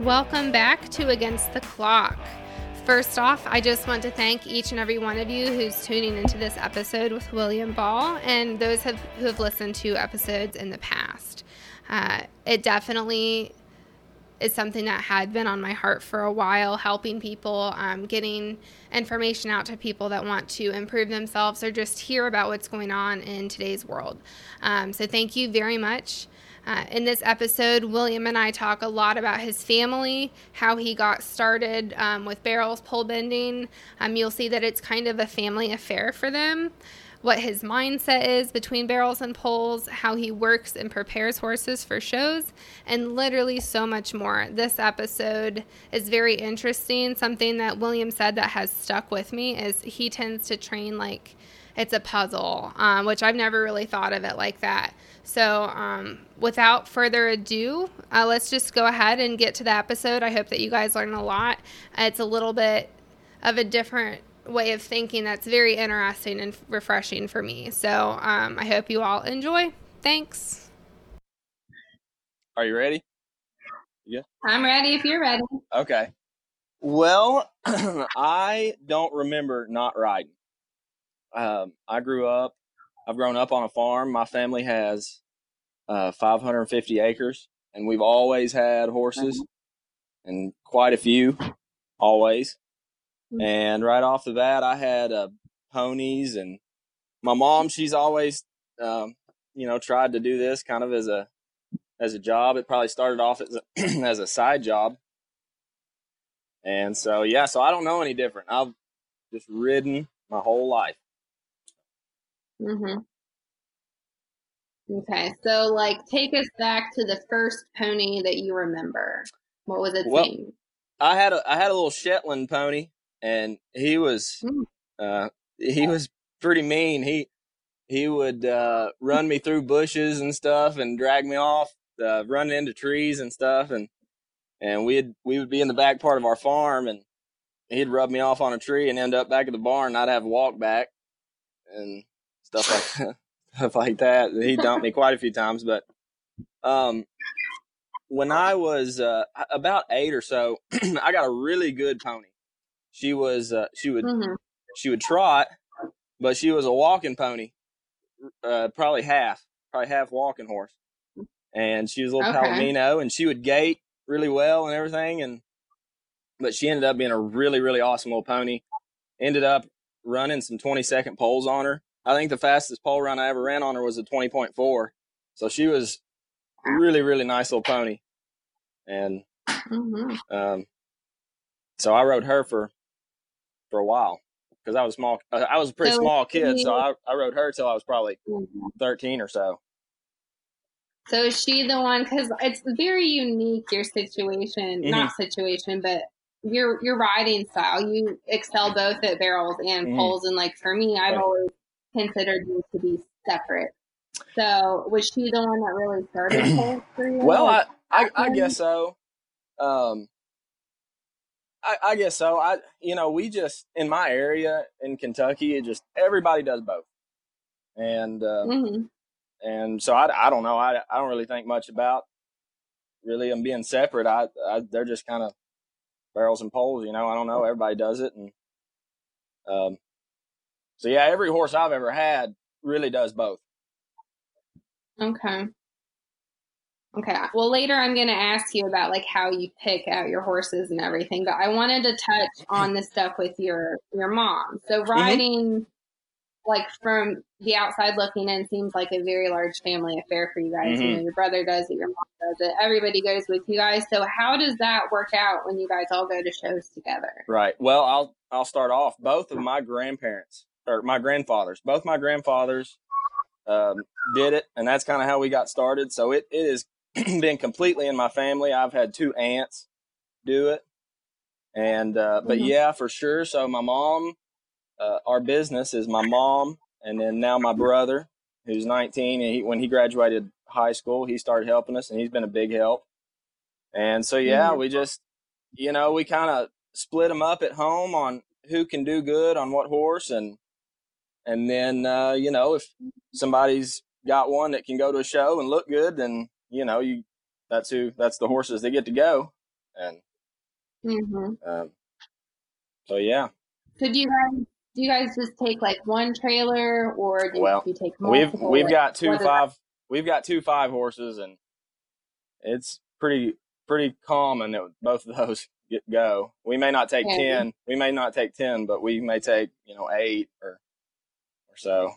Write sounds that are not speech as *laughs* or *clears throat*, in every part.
Welcome back to Against the Clock. First off, I just want to thank each and every one of you who's tuning into this episode with William Ball and those have, who have listened to episodes in the past. Uh, it definitely is something that had been on my heart for a while, helping people, um, getting information out to people that want to improve themselves or just hear about what's going on in today's world. Um, so, thank you very much. Uh, in this episode, William and I talk a lot about his family, how he got started um, with barrels pole bending. Um, you'll see that it's kind of a family affair for them. What his mindset is between barrels and poles, how he works and prepares horses for shows, and literally so much more. This episode is very interesting. Something that William said that has stuck with me is he tends to train like it's a puzzle, um, which I've never really thought of it like that. So, um, without further ado, uh, let's just go ahead and get to the episode. I hope that you guys learn a lot. It's a little bit of a different way of thinking that's very interesting and refreshing for me. So, um, I hope you all enjoy. Thanks. Are you ready? Yeah. I'm ready if you're ready. Okay. Well, *clears throat* I don't remember not riding. Um, I grew up I've grown up on a farm. My family has uh, 550 acres, and we've always had horses, and quite a few, always. Mm-hmm. And right off the bat, I had uh, ponies, and my mom, she's always, um, you know, tried to do this kind of as a as a job. It probably started off as a, *clears throat* as a side job, and so yeah, so I don't know any different. I've just ridden my whole life. Mm-hmm. Okay, so like take us back to the first pony that you remember. What was its well, name? I had a I had a little Shetland pony, and he was mm. uh, he was pretty mean. He he would uh, run me through bushes and stuff, and drag me off, uh, running into trees and stuff, and and we'd we would be in the back part of our farm, and he'd rub me off on a tree and end up back at the barn. And I'd have to walk back, and stuff like *laughs* stuff like that. He dumped me *laughs* quite a few times, but um, when I was uh, about eight or so, *clears throat* I got a really good pony. She was uh, she would mm-hmm. she would trot, but she was a walking pony, uh, probably half, probably half walking horse, and she was a little okay. palomino, and she would gait really well and everything, and but she ended up being a really really awesome little pony. Ended up running some twenty second poles on her, I think the fastest pole run I ever ran on her was a 20.4. So she was really, really nice little pony. And mm-hmm. um, so I rode her for for a while because I was small. I was a pretty so small kid, so I, I rode her till I was probably mm-hmm. 13 or so. So is she the one? Because it's very unique your situation, mm-hmm. not situation, but your your riding style. You excel both at barrels and mm-hmm. poles, and like for me, I've always considered you to be separate. So was she the one that really started *clears throat* you? Well, I, I, I guess so. Um, I, I, guess so. I, you know, we just in my area in Kentucky, it just everybody does both, and uh, mm-hmm. and so I, I don't know. I, I don't really think much about really them being separate. I, I they're just kind of barrels and poles. You know, I don't know. Everybody does it, and um, so yeah, every horse I've ever had really does both. Okay. Okay. Well, later I'm going to ask you about like how you pick out your horses and everything, but I wanted to touch *laughs* on the stuff with your your mom. So mm-hmm. riding mm-hmm. like from the outside looking in seems like a very large family affair for you guys. Mm-hmm. You know, your brother does it, your mom does it, everybody goes with you guys. So how does that work out when you guys all go to shows together? Right. Well, I'll I'll start off. Both of my grandparents or my grandfathers, both my grandfathers um, did it, and that's kind of how we got started. So it, it has *clears throat* been completely in my family. I've had two aunts do it, and uh, but mm-hmm. yeah, for sure. So my mom, uh, our business is my mom, and then now my brother, who's 19, and he, when he graduated high school, he started helping us, and he's been a big help. And so yeah, mm-hmm. we just, you know, we kind of split them up at home on who can do good on what horse, and and then, uh, you know, if somebody's got one that can go to a show and look good, then, you know, you, that's who, that's the horses they get to go. and Mm-hmm. um, so yeah, So do you guys do you guys just take like one trailer or do Well, you take we've we've Like, got two five we've got two five horses, and it's pretty pretty common that both of those *laughs* get, go. We may not take Yeah. ten, we may not take ten, but we may take you know eight or so,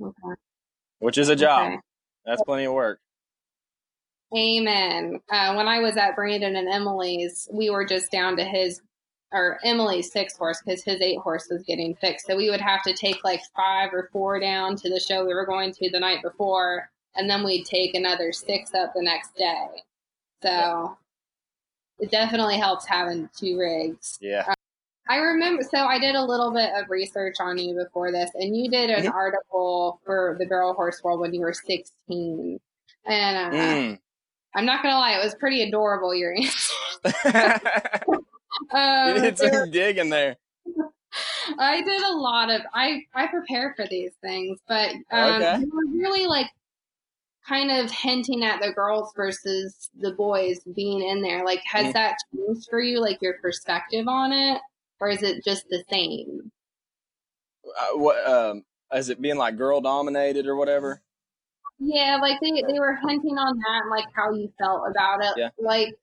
Okay. which is a job. Okay. That's plenty of work. Amen. Uh, when I was at Brandon and Emily's, we were just down to his or Emily's six horse because his eight horse was getting fixed. So we would have to take like five or four down to the show we were going to the night before, and then we'd take another six up the next day. So it definitely helps having two rigs. Yeah. I remember, so I did a little bit of research on you before this, and you did an Mhm. article for the Barrel Horse World when you were 16. And uh, Mm. I'm not gonna lie, it was pretty adorable. Your *laughs* answer. *laughs* you Um, did there- some digging there. *laughs* I did a lot of. I I prepare for these things, but um, Okay. you were really like kind of hinting at the girls versus the boys being in there. Like, has Mhm. that changed for you? Like your perspective on it, or is it just the same? Uh, what um, is it being like girl dominated or whatever? Yeah, like they they were hinting on that and like how you felt about it. Yeah. Like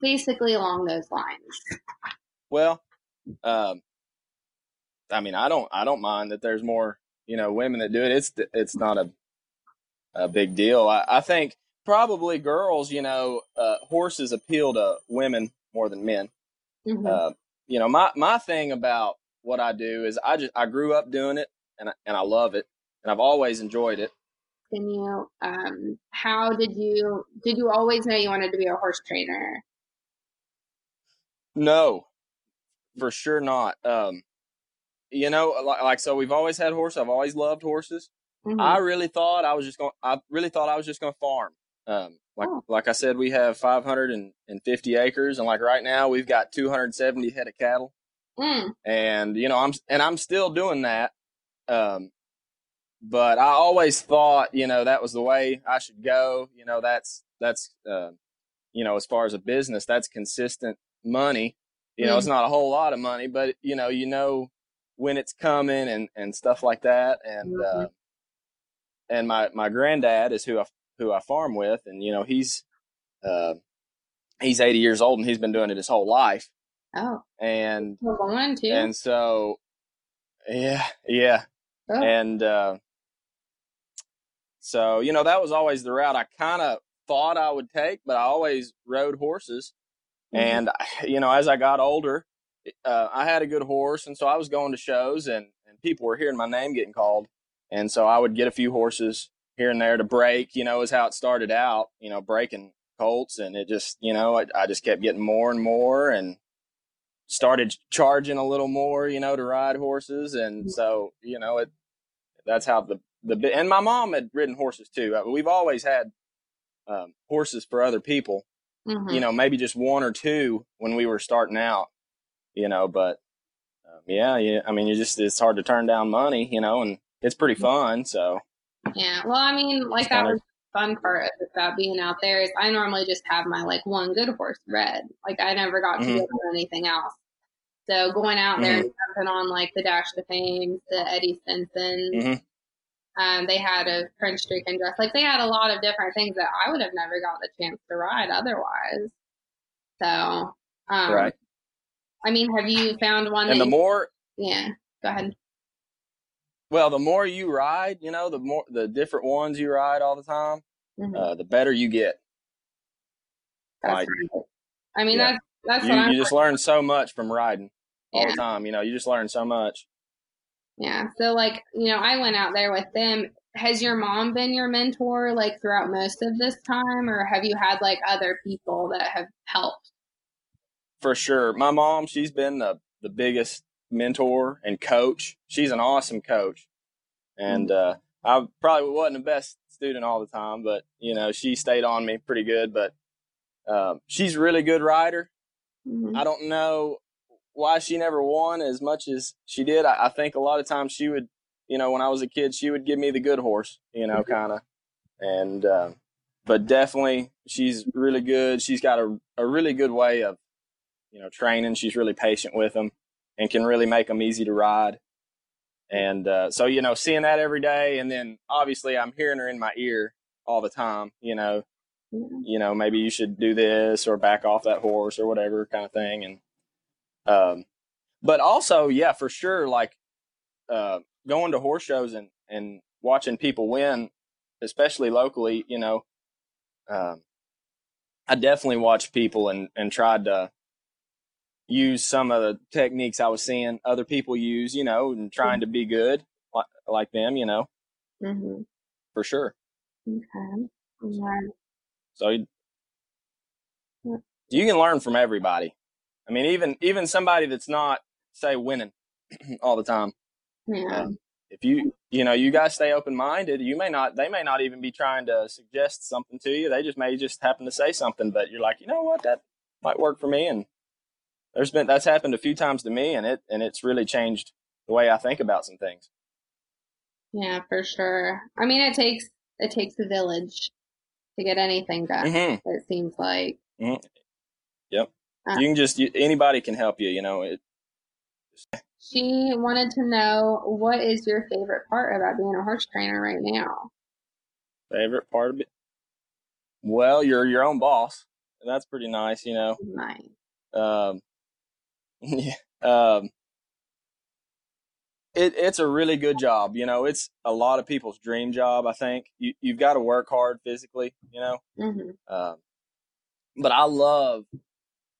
basically along those lines. Well, um, I mean, I don't, I don't mind that there's more, you know, women that do it. It's, it's not a, a big deal. I, I think probably girls, you know, uh, horses appeal to women more than men. Mhm. Uh, you know, my, my thing about what I do is I just, I grew up doing it and I, and I love it and I've always enjoyed it. Can you um how did you did you always know you wanted to be a horse trainer? No, for sure not. Um, you know, like, like so we've always had horses. I've always loved horses. Mhm. I really thought I was just going. I really thought I was just going to farm. Um, like Oh. like I said, we have 550 acres, and like right now we've got 270 head of cattle, Mm, and you know I'm and I'm still doing that. Um, but I always thought, you know, that was the way I should go. You know, that's that's uh, you know, as far as a business, that's consistent money. You know, it's not a whole lot of money, but you know, you know when it's coming and and stuff like that, and uh, Mhm. and my my granddad is who I who I farm with, and you know he's uh, he's 80 years old and he's been doing it his whole life, oh, and we're going to. and so yeah yeah Oh. and uh, so you know that was always the route I kind of thought I would take, but I always rode horses, Mhm. and you know as I got older, uh, I had a good horse, and so I was going to shows, and and people were hearing my name getting called, and so I would get a few horses here and there to break. You know, is how it started out. You know, breaking colts, and it just you know I, I just kept getting more and more, and started charging a little more. You know, to ride horses, and so you know it. That's how the the and my mom had ridden horses too. Uh, We've always had um, horses for other people. Mhm. You know, maybe just one or two when we were starting out. You know, but um, yeah, yeah. I mean, you just it's hard to turn down money. You know, and it's pretty fun. So Yeah. Well, I mean, like that was the fun part of it about being out there is I normally just have my like one good horse red. Like I never got to Mhm. go on anything else. So going out there and jumping on like the Dash Ta Fame, the Eddie Stinson, Mhm. um, they had a French streak and dress. Like they had a lot of different things that I would have never got the chance to ride otherwise. So, um, right. I mean, have you found one? And the you- more yeah. Go ahead. Well, the more you ride, you know, the more the different ones you ride all the time, Mhm. uh, the better you get. That's like- right. I mean, Yeah. that's that's You what I'm you just learn so much from riding all Yeah. the time. You know, you just learn so much. Yeah. So like, you know, I went out there with them. Has your mom been your mentor like throughout most of this time or have you had like other people that have helped? for sure. My mom, she's been the, the biggest mentor and coach. She's an awesome coach. And uh, I probably wasn't the best student all the time, but, you know, she stayed on me pretty good. But um, she's a really good rider. Mhm. I don't know why she never won as much as she did. I, I think a lot of times she would, you know, when I was a kid, she would give me the good horse, you know, kind of. And, um, but definitely she's really good. She's got a, a really good way of, you know, training. She's really patient with them and can really make them easy to ride. And uh, so, you know, seeing that every day, and then obviously I'm hearing her in my ear all the time. You know, you know, maybe you should do this or back off that horse or whatever kind of thing. And, um, but also, yeah, for sure, like uh, going to horse shows and and watching people win, especially locally, you know, um, I definitely watched people and and tried to use some of the techniques I was seeing other people use, you know, and trying to be good like, like them, you know, Mm-hmm. for sure. Okay. Yeah. So you, you can learn from everybody. I mean, even even somebody that's not say winning *clears throat* all the time. Yeah. Um, if you you know you guys stay open minded, you may not they may not even be trying to suggest something to you. They just may just happen to say something, but you're like, you know what, that might work for me. And there's been that's happened a few times to me, and it and it's really changed the way I think about some things. Yeah, for sure. I mean, it takes it takes a village to get anything done. Mm-hmm. It seems like. Yep. Uh, you can just you, anybody can help you. You know, it, She wanted to know what is your favorite part about being a horse trainer right now. favorite part of it. Well, you're your own boss. And that's pretty nice. You know. Nice. Um, *laughs* yeah. Um, it, it's a really good job. You know, it's a lot of people's dream job. I think you, you've got to work hard physically, you know, hmm um, but I love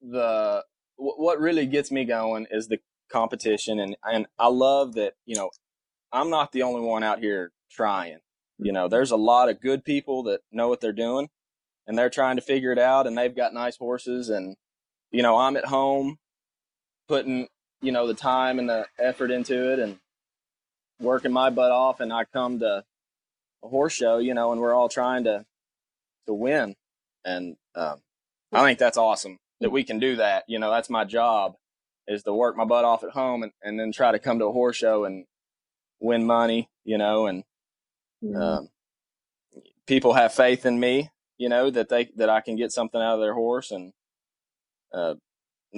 the, wh- what really gets me going is the competition. And, and I love that, you know, I'm not the only one out here trying, you know, there's a lot of good people that know what they're doing and they're trying to figure it out and they've got nice horses and, you know, I'm at home putting, you know, the time and the effort into it and working my butt off and I come to a horse show, you know, and we're all trying to, to win. And, um, I think that's awesome that we can do that. You know, that's my job is to work my butt off at home and, and then try to come to a horse show and win money, you know, and, Mhm. um, people have faith in me, you know, that they, that I can get something out of their horse and, uh,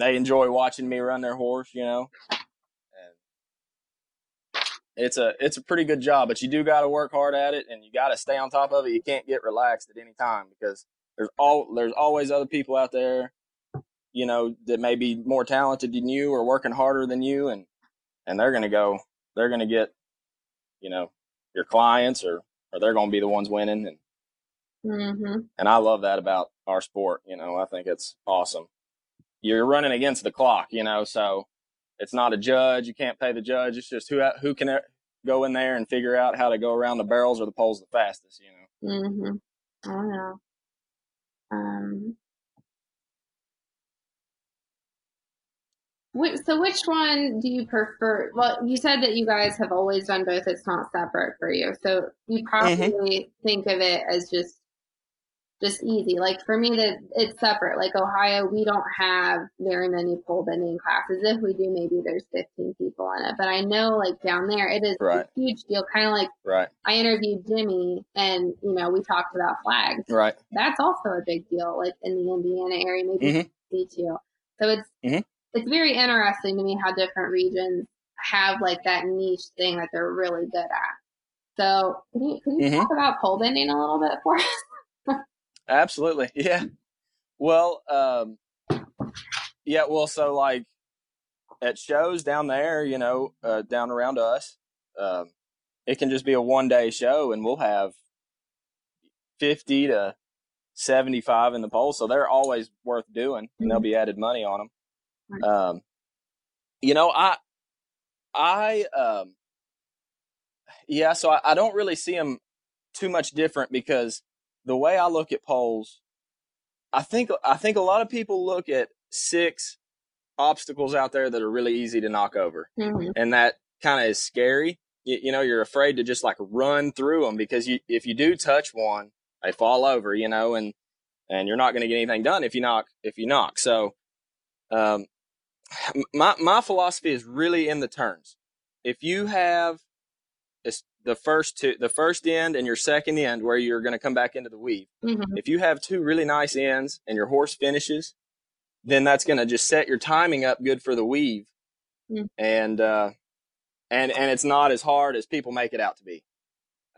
they enjoy watching me run their horse, you know, and it's a, it's a pretty good job, but you do got to work hard at it and you got to stay on top of it. You can't get relaxed at any time because there's all, there's always other people out there, you know, that may be more talented than you or working harder than you. And, and they're going to go, they're going to get, you know, your clients or, or they're going to be the ones winning. And, Mhm. and I love that about our sport. You know, I think it's awesome. You're running against the clock, you know, so it's not a judge. You can't pay the judge. It's just who who can go in there and figure out how to go around the barrels or the poles the fastest. You know. Mm-hmm. Oh yeah. Um. So which one do you prefer? Well, you said that you guys have always done both. It's not separate for you, so you probably think of it as just just easy. Like for me, that it's separate. Like Ohio, we don't have very many pole bending classes. If we do, maybe there's 15 people in it. But I know, like down there, it is Right. a huge deal. Kind of like Right. I interviewed Jimmy, and you know we talked about flags. Right. That's also a big deal, like in the Indiana area, maybe Mhm. me too. So it's Mhm. it's very interesting to me how different regions have like that niche thing that they're really good at. So can you can you Mhm. talk about pole bending a little bit for us? Absolutely. *laughs* Yeah. Well, um, yeah. Well, so like at shows down there, you know, uh, down around us, um, it can just be a one day show and we'll have 50 to 75 in the pole. So they're always worth doing and there'll be added money on them. Um, you know, I, I, um, yeah, so I, I don't really see them too much different because the way I look at poles, I think I think a lot of people look at six obstacles out there that are really easy to knock over, Mhm. and that kind of is scary. You, you know, you're afraid to just like run through them because you if you do touch one, they fall over. You know, and and you're not going to get anything done if you knock if you knock. So, um, my my philosophy is really in the turns. If you have the first two, the first end and your second end where you're going to come back into the weave. Mm-hmm. If you have two really nice ends and your horse finishes, then that's going to just set your timing up good for the weave. Mm. And, uh, and, and it's not as hard as people make it out to be.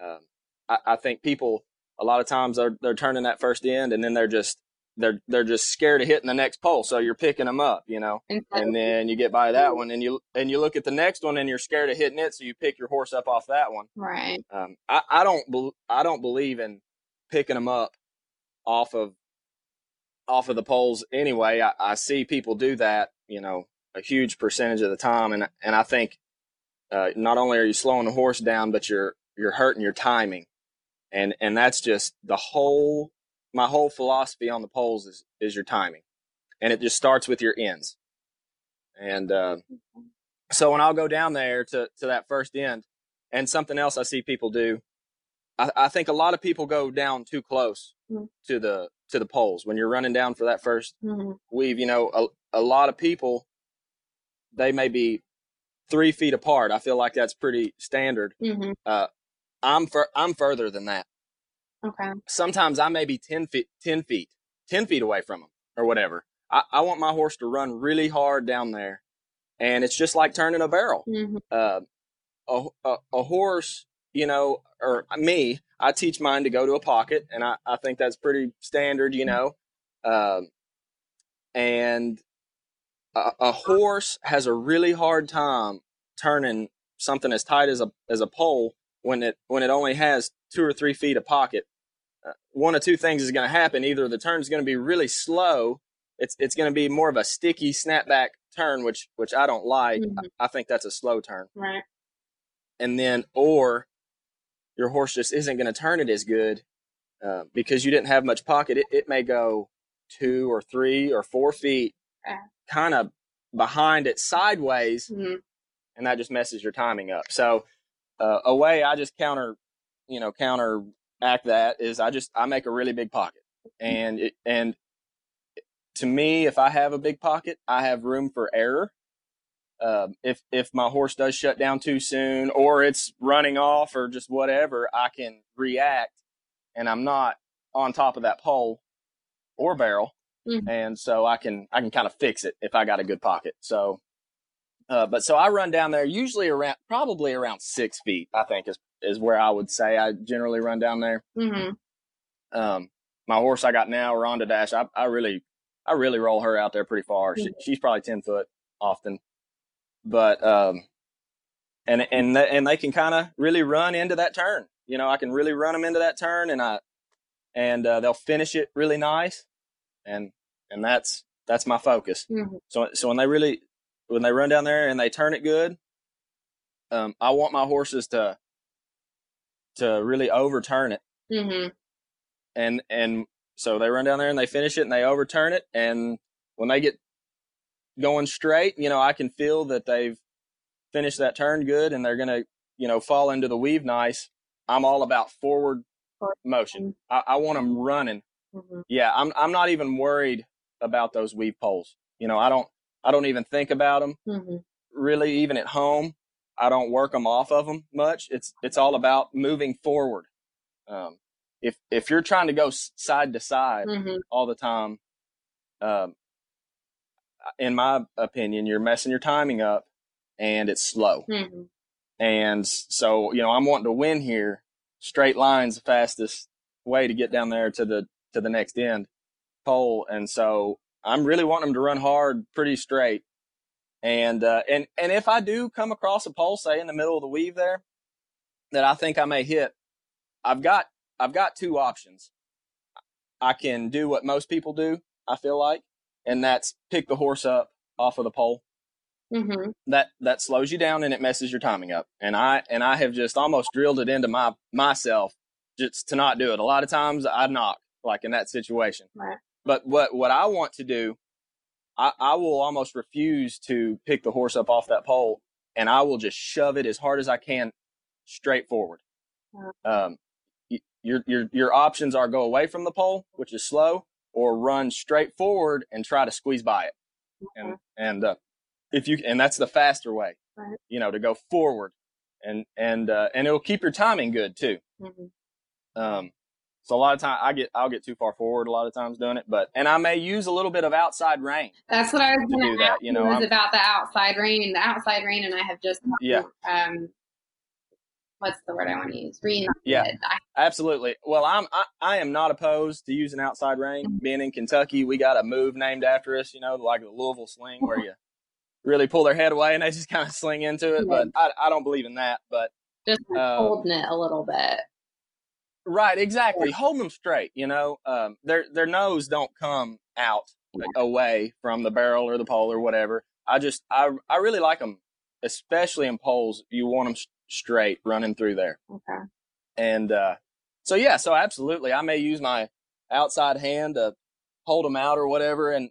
Um, I, I think people, a lot of times they're, they're turning that first end and then they're just, they're, they're just scared of hitting the next pole. So you're picking them up, you know, and then you get by that one and you, and you look at the next one and you're scared of hitting it. So you pick your horse up off that one. right. Um, I, I don't, bel I don't believe in picking them up off of, off of the poles anyway. I, I see people do that, you know, a huge percentage of the time. And, and I think, uh, not only are you slowing the horse down, but you're, you're hurting your timing. And, and that's just the whole, my whole philosophy on the poles is, is your timing. And it just starts with your ends. And, uh, so when I'll go down there to, to that first end and something else I see people do, I, I think a lot of people go down too close Mm. to the, to the poles when you're running down for that first Mm-hmm. weave, you know, a, a lot of people, they may be three feet apart. I feel like that's pretty standard. Mm-hmm. I'm fur- I'm further than that. Okay. Sometimes I may be 10 feet, 10 feet, 10 feet away from them or whatever. I, I want my horse to run really hard down there. And it's just like turning a barrel. Mm-hmm. Uh, a, a, a horse, you know, or me, I teach mine to go to a pocket, and I, I think that's pretty standard, you know. Um, and a, a horse has a really hard time turning something as tight as a as a pole when it when it only has two or three feet of pocket. One of two things is going to happen: either the turn is going to be really slow, it's it's going to be more of a sticky snapback turn, which which I don't like. Mhm. I, I think that's a slow turn Right. and then or your horse just isn't going to turn it as good uh, because you didn't have much pocket. It, it may go two or three or four feet, Yeah. kind of behind it sideways, Mm-hmm. and that just messes your timing up. So uh, a way I just counter, you know, counteract that is I just I make a really big pocket, and it, and to me, if I have a big pocket, I have room for error um, if if my horse does shut down too soon or it's running off or just whatever, I can react, and I'm not on top of that pole or barrel, Mhm. and so I can I can kind of fix it if I got a good pocket. So, uh, but so I run down there usually around probably around six feet. I think is is where I would say I generally run down there. Mm-hmm. Um, my horse I got now, Rhonda Dash, I, I really, I really roll her out there pretty far. She, she's probably 10 foot often, but, um, and, and, th- and they can kind of really run into that turn. You know, I can really run them into that turn and I, and, uh, they'll finish it really nice. And, and that's, that's my focus. Mm-hmm. So, so when they really, when they run down there and they turn it good, um, I want my horses to, to really overturn it. Mm-hmm. and and so they run down there and they finish it and they overturn it. And when they get going straight you know i can feel that they've finished that turn good and they're gonna you know fall into the weave nice. I'm all about forward motion. i, I want them running. Mm-hmm. yeah i'm i'm not even worried about those weave poles. You know i don't i don't even think about them Mm-hmm. really even at home i don't work them off of them much it's it's all about moving forward um, if if you're trying to go side to side Mm-hmm. all the time um, in my opinion you're messing your timing up and it's slow Mm-hmm. and so you know i'm wanting to win here straight lines the fastest way to get down there to the to the next end pole and so i'm really wanting them to run hard pretty straight and uh, and and if i do come across a pole say in the middle of the weave there that i think i may hit i've got i've got two options i can do what most people do i feel like and that's pick the horse up off of the pole Mm-hmm. that that slows you down and it messes your timing up. And I and I have just almost drilled it into my myself just to not do it. A lot of times I knock like in that situation. Right. But what what I want to do, I, I will almost refuse to pick the horse up off that pole and I will just shove it as hard as I can straight forward. Um, your your your options are go away from the pole, which is slow, or run straight forward and try to squeeze by it. And and uh, if you and that's the faster way, Right. you know, to go forward and and uh, and it'll keep your timing good too. Mm-hmm. Um, so a lot of time I get I'll get too far forward a lot of times doing it, but and I may use a little bit of outside rein. That's what I was going to do that, you know, was I'm- about the outside rein. and The outside rein, and I have just Yeah. Um, what's the word I want to use? Reunited. Yeah. I, Absolutely. Well, I'm I, I am not opposed to using outside rein. Mhm. Being in Kentucky, we got a move named after us. You know, like the Louisville sling, where you really pull their head away and they just kind of sling into it. But I I don't believe in that. But just Um, holding it a little bit. Right, exactly. Hold them straight, you know. Um, their their nose don't come out away from the barrel or the pole or whatever. I just I I really like them, especially in poles. You want them straight running through there, Okay. and uh, so yeah, so absolutely, I may use my outside hand to hold them out or whatever, and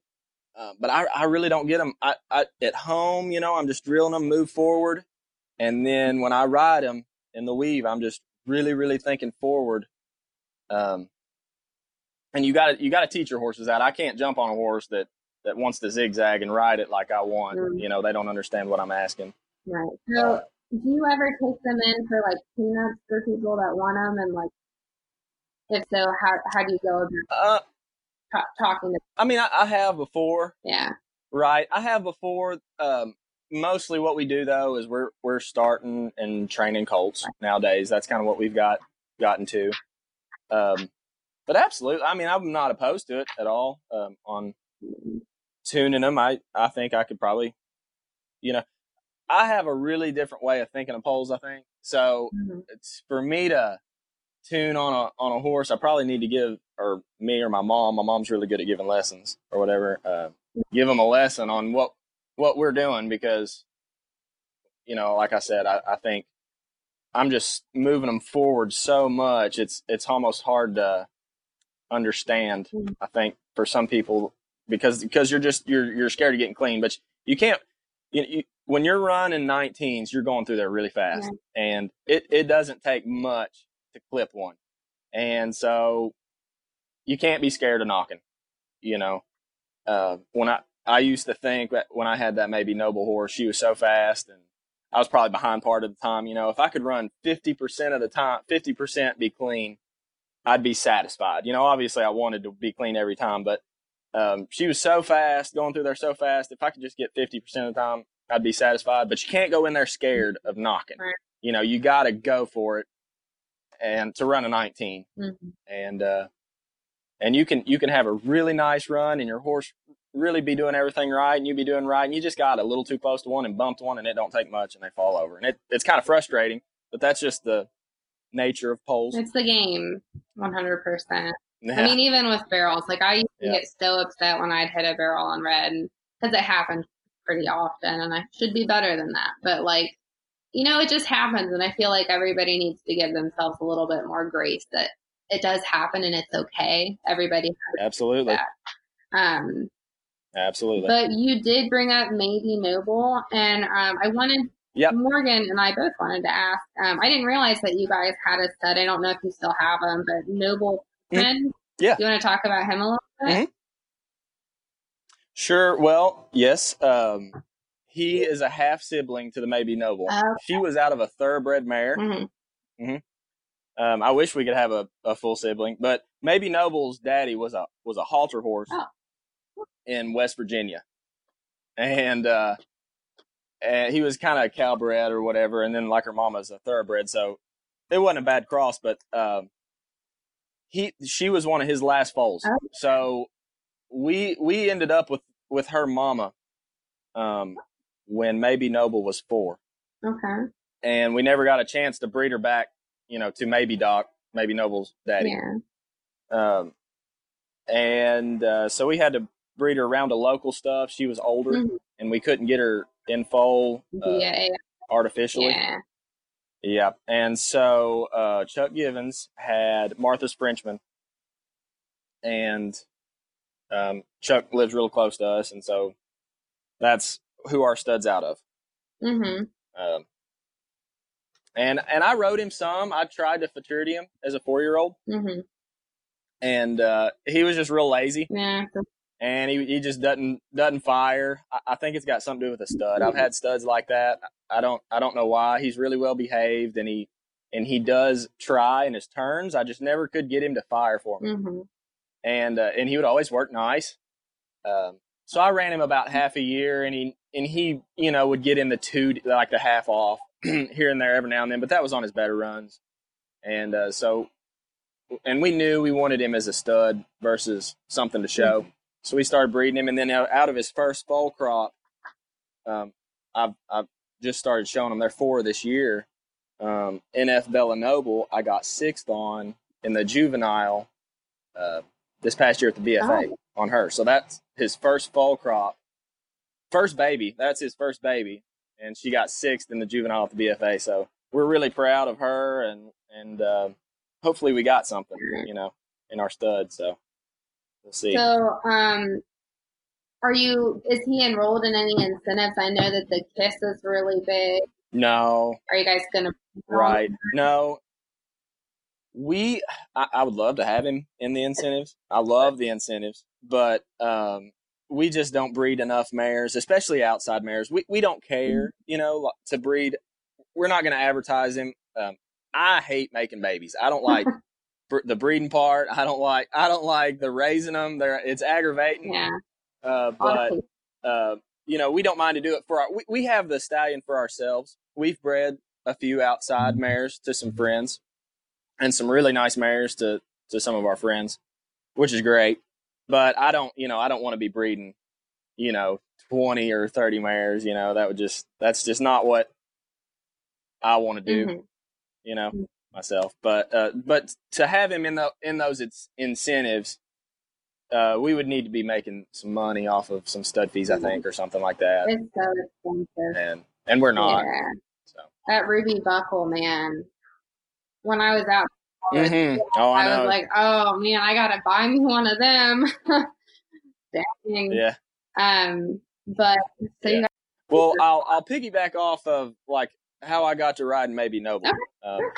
uh, but I I really don't get them. I, I at home, you know, I'm just drilling them, move forward, and then when I ride them in the weave, I'm just really really thinking forward um, and you got to you got to teach your horses that. I can't jump on a horse that that wants to zigzag and ride it like I want. Mm. You know, they don't understand what I'm asking. Right. So, do you ever take them in for like peanuts for people that want them, and like, if so, how how do you go about Uh, ta- talking to? I mean, I, I have before, Yeah. right? I have before. Um, mostly, what we do though is we're we're starting and training colts nowadays. That's kind of what we've got gotten to. Um, but absolutely, I mean, I'm not opposed to it at all. Um, on tuning them, I I think I could probably, you know, I have a really different way of thinking of poles. I think so. Mhm. It's for me to tune on a on a horse. I probably need to give or me or my mom. My mom's really good at giving lessons or whatever. Uh, give them a lesson on what what we're doing because, you know, like I said, I, I think I'm just moving them forward so much. It's it's almost hard to understand. Mhm. I think for some people because because you're just you're you're scared of getting clean, but you can't. You, you, when you're running 19s, you're going through there really fast, and it it doesn't take much to clip one, and so you can't be scared of knocking. You know, uh, when I I used to think that when I had that maybe noble horse, she was so fast, and I was probably behind part of the time. You know, if I could run 50% of the time, 50% be clean, I'd be satisfied. You know, obviously I wanted to be clean every time, but um, she was so fast, going through there so fast. If I could just get 50% of the time, I'd be satisfied. But you can't go in there scared of knocking. Right. You know, you got to go for it and to run a 19 Mhm. and uh and you can you can have a really nice run and your horse really be doing everything right and you be doing right and you just got a little too close to one and bumped one and it don't take much and they fall over and it, it's kind of frustrating but that's just the nature of poles It's the game, one hundred percent. Yeah. I mean, even with barrels, like I used to Yeah. get so upset when I'd hit a barrel on red, because it happens pretty often, and I should be better than that. But like, you know, it just happens, and I feel like everybody needs to give themselves a little bit more grace that it does happen and it's okay. Everybody has absolutely that. Um, absolutely but you did bring up maybe Noble, and um, I wanted Yep. Morgan and I both wanted to ask. Um, I didn't realize that you guys had a stud. I don't know if you still have them, but Noble Mhm. friend. Yeah. You want to talk about him a little bit? sure well yes um he is a half sibling to the maybe noble Okay. she was out of a thoroughbred mare Mhm. Um, I wish we could have a, a full sibling, but maybe Noble's daddy was a was a halter horse Oh. In West Virginia, and uh, and he was kind of a cowbred or whatever, and then like her mama's a thoroughbred, so it wasn't a bad cross, but um, he she was one of his last foals, Oh. so we we ended up with with her mama, um, when maybe Noble was four Okay. and we never got a chance to breed her back, you know, to maybe Doc, maybe Noble's daddy. Yeah. Um, and uh, so we had to breed her around to local stuff. She was older, Mhm. and we couldn't get her in foal uh, yeah. artificially. Yeah. Yep. And so uh, Chuck Givens had Martha's Frenchman, and um, Chuck lives real close to us, and so that's who our stud's out of. Mm-hmm. Um, and and I rode him some. I tried to futurity him as a four year old, mm-hmm. and uh, he was just real lazy. Yeah. And he he just doesn't doesn't fire. I, I think it's got something to do with a stud. I've had studs like that. I don't I don't know why. He's really well behaved and he and he does try in his turns. I just never could get him to fire for me. Mm-hmm. And uh, and he would always work nice. Um, so I ran him about half a year, and he and he you know would get in the two like the half off *clears throat* here and there every now and then, but that was on his better runs. And uh, so, and we knew we wanted him as a stud versus something to show. Mm-hmm. So we started breeding him, and then out, out of his first foal crop, um, I've I've just started showing them. They're four this year. Um, NF Bella Noble, I got sixth on in the juvenile uh, this past year at the BFA oh. on her. So that's his first foal crop, first baby. That's his first baby, and she got sixth in the juvenile at the BFA. So we're really proud of her, and and uh, hopefully we got something, you know, in our stud. So we'll see. So, um, are you? Is he enrolled in any incentives? I know that the Kiss is really big. No. Are you guys gonna? Right. No. We, I, I, would love to have him in the incentives. I love the incentives, but um, we just don't breed enough mares, especially outside mares. We we don't care, mm-hmm. you know, to breed. We're not going to advertise him. Um, I hate making babies. I don't like *laughs* the breeding part. I don't like. I don't like the raising them. They're it's aggravating. Yeah. Uh, but uh, you know, we don't mind to do it for our. We, we have the stallion for ourselves. We've bred a few outside mares to some friends, and some really nice mares to to some of our friends, which is great. But I don't, you know, I don't want to be breeding, you know, twenty or thirty mares. You know, that would just that's just not what I want to do. Mm-hmm. You know, mm-hmm. Myself. But uh, but to have him in the in those incentives uh, we would need to be making some money off of some stud fees, I think, or something like that. It's so expensive, and and we're not. Yeah. So that ruby buckle, man. When I was out, mm-hmm. oh, I, I was like, oh man, I gotta buy me one of them. *laughs* Dang. Yeah. Um, but so yeah. well, I'll I'll piggyback off of like how I got to ride maybe Noble, okay. um,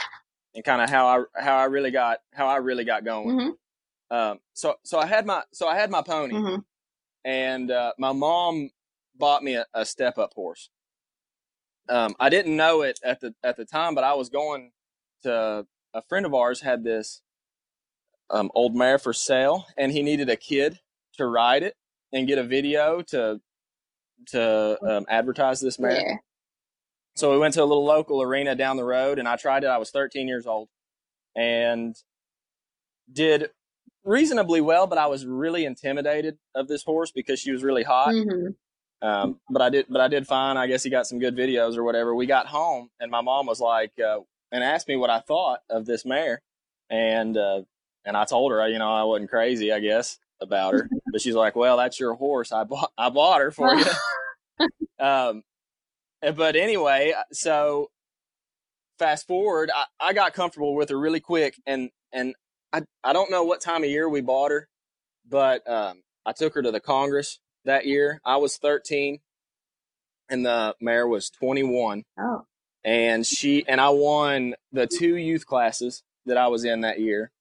and kind of how I how I really got how I really got going. Mm-hmm. Um, so so I had my so I had my pony, mm-hmm. and uh, my mom bought me a, a step up horse. Um, I didn't know it at the at the time, but I was going to a friend of ours had this um, old mare for sale, and he needed a kid to ride it and get a video to to um, advertise this mare. Yeah. So we went to a little local arena down the road, and I tried it. I was 13 years old, and did reasonably well, but I was really intimidated of this horse because she was really hot. Mm-hmm. Um, but I did, but I did fine. I guess he got some good videos or whatever. We got home and my mom was like, uh, and asked me what I thought of this mare. And, uh, and I told her, you know, I wasn't crazy, I guess, about her, *laughs* but she's like, well, that's your horse. I bought, I bought her for you. *laughs* um, but anyway, so fast forward, I, I got comfortable with her really quick and, and I I don't know what time of year we bought her, but um, I took her to the Congress that year. I was 13, and the mare was 21. Oh. And she and I won the two youth classes that I was in that year.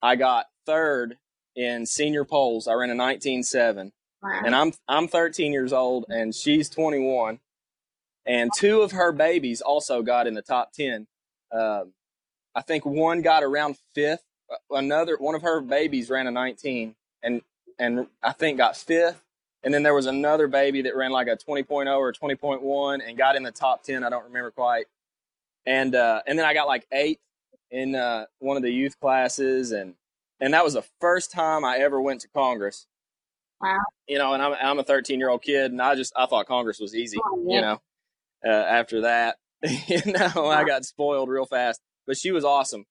I got third in senior poles. I ran a 19.7. Wow. And I'm I'm 13 years old and she's 21. And two of her babies also got in the top 10. Um, I think one got around fifth another one of her babies ran a 19 and and I think got fifth. And then there was another baby that ran like a 20.0 or 20.1 and got in the top 10. I don't remember quite. And uh, and then I got like eighth in uh, one of the youth classes, and and that was the first time I ever went to Congress. Wow. You know, and I'm I'm a 13 year old kid, and I just I thought Congress was easy. Oh, yeah. You know, uh, after that, *laughs* you know. I got spoiled real fast. But she was awesome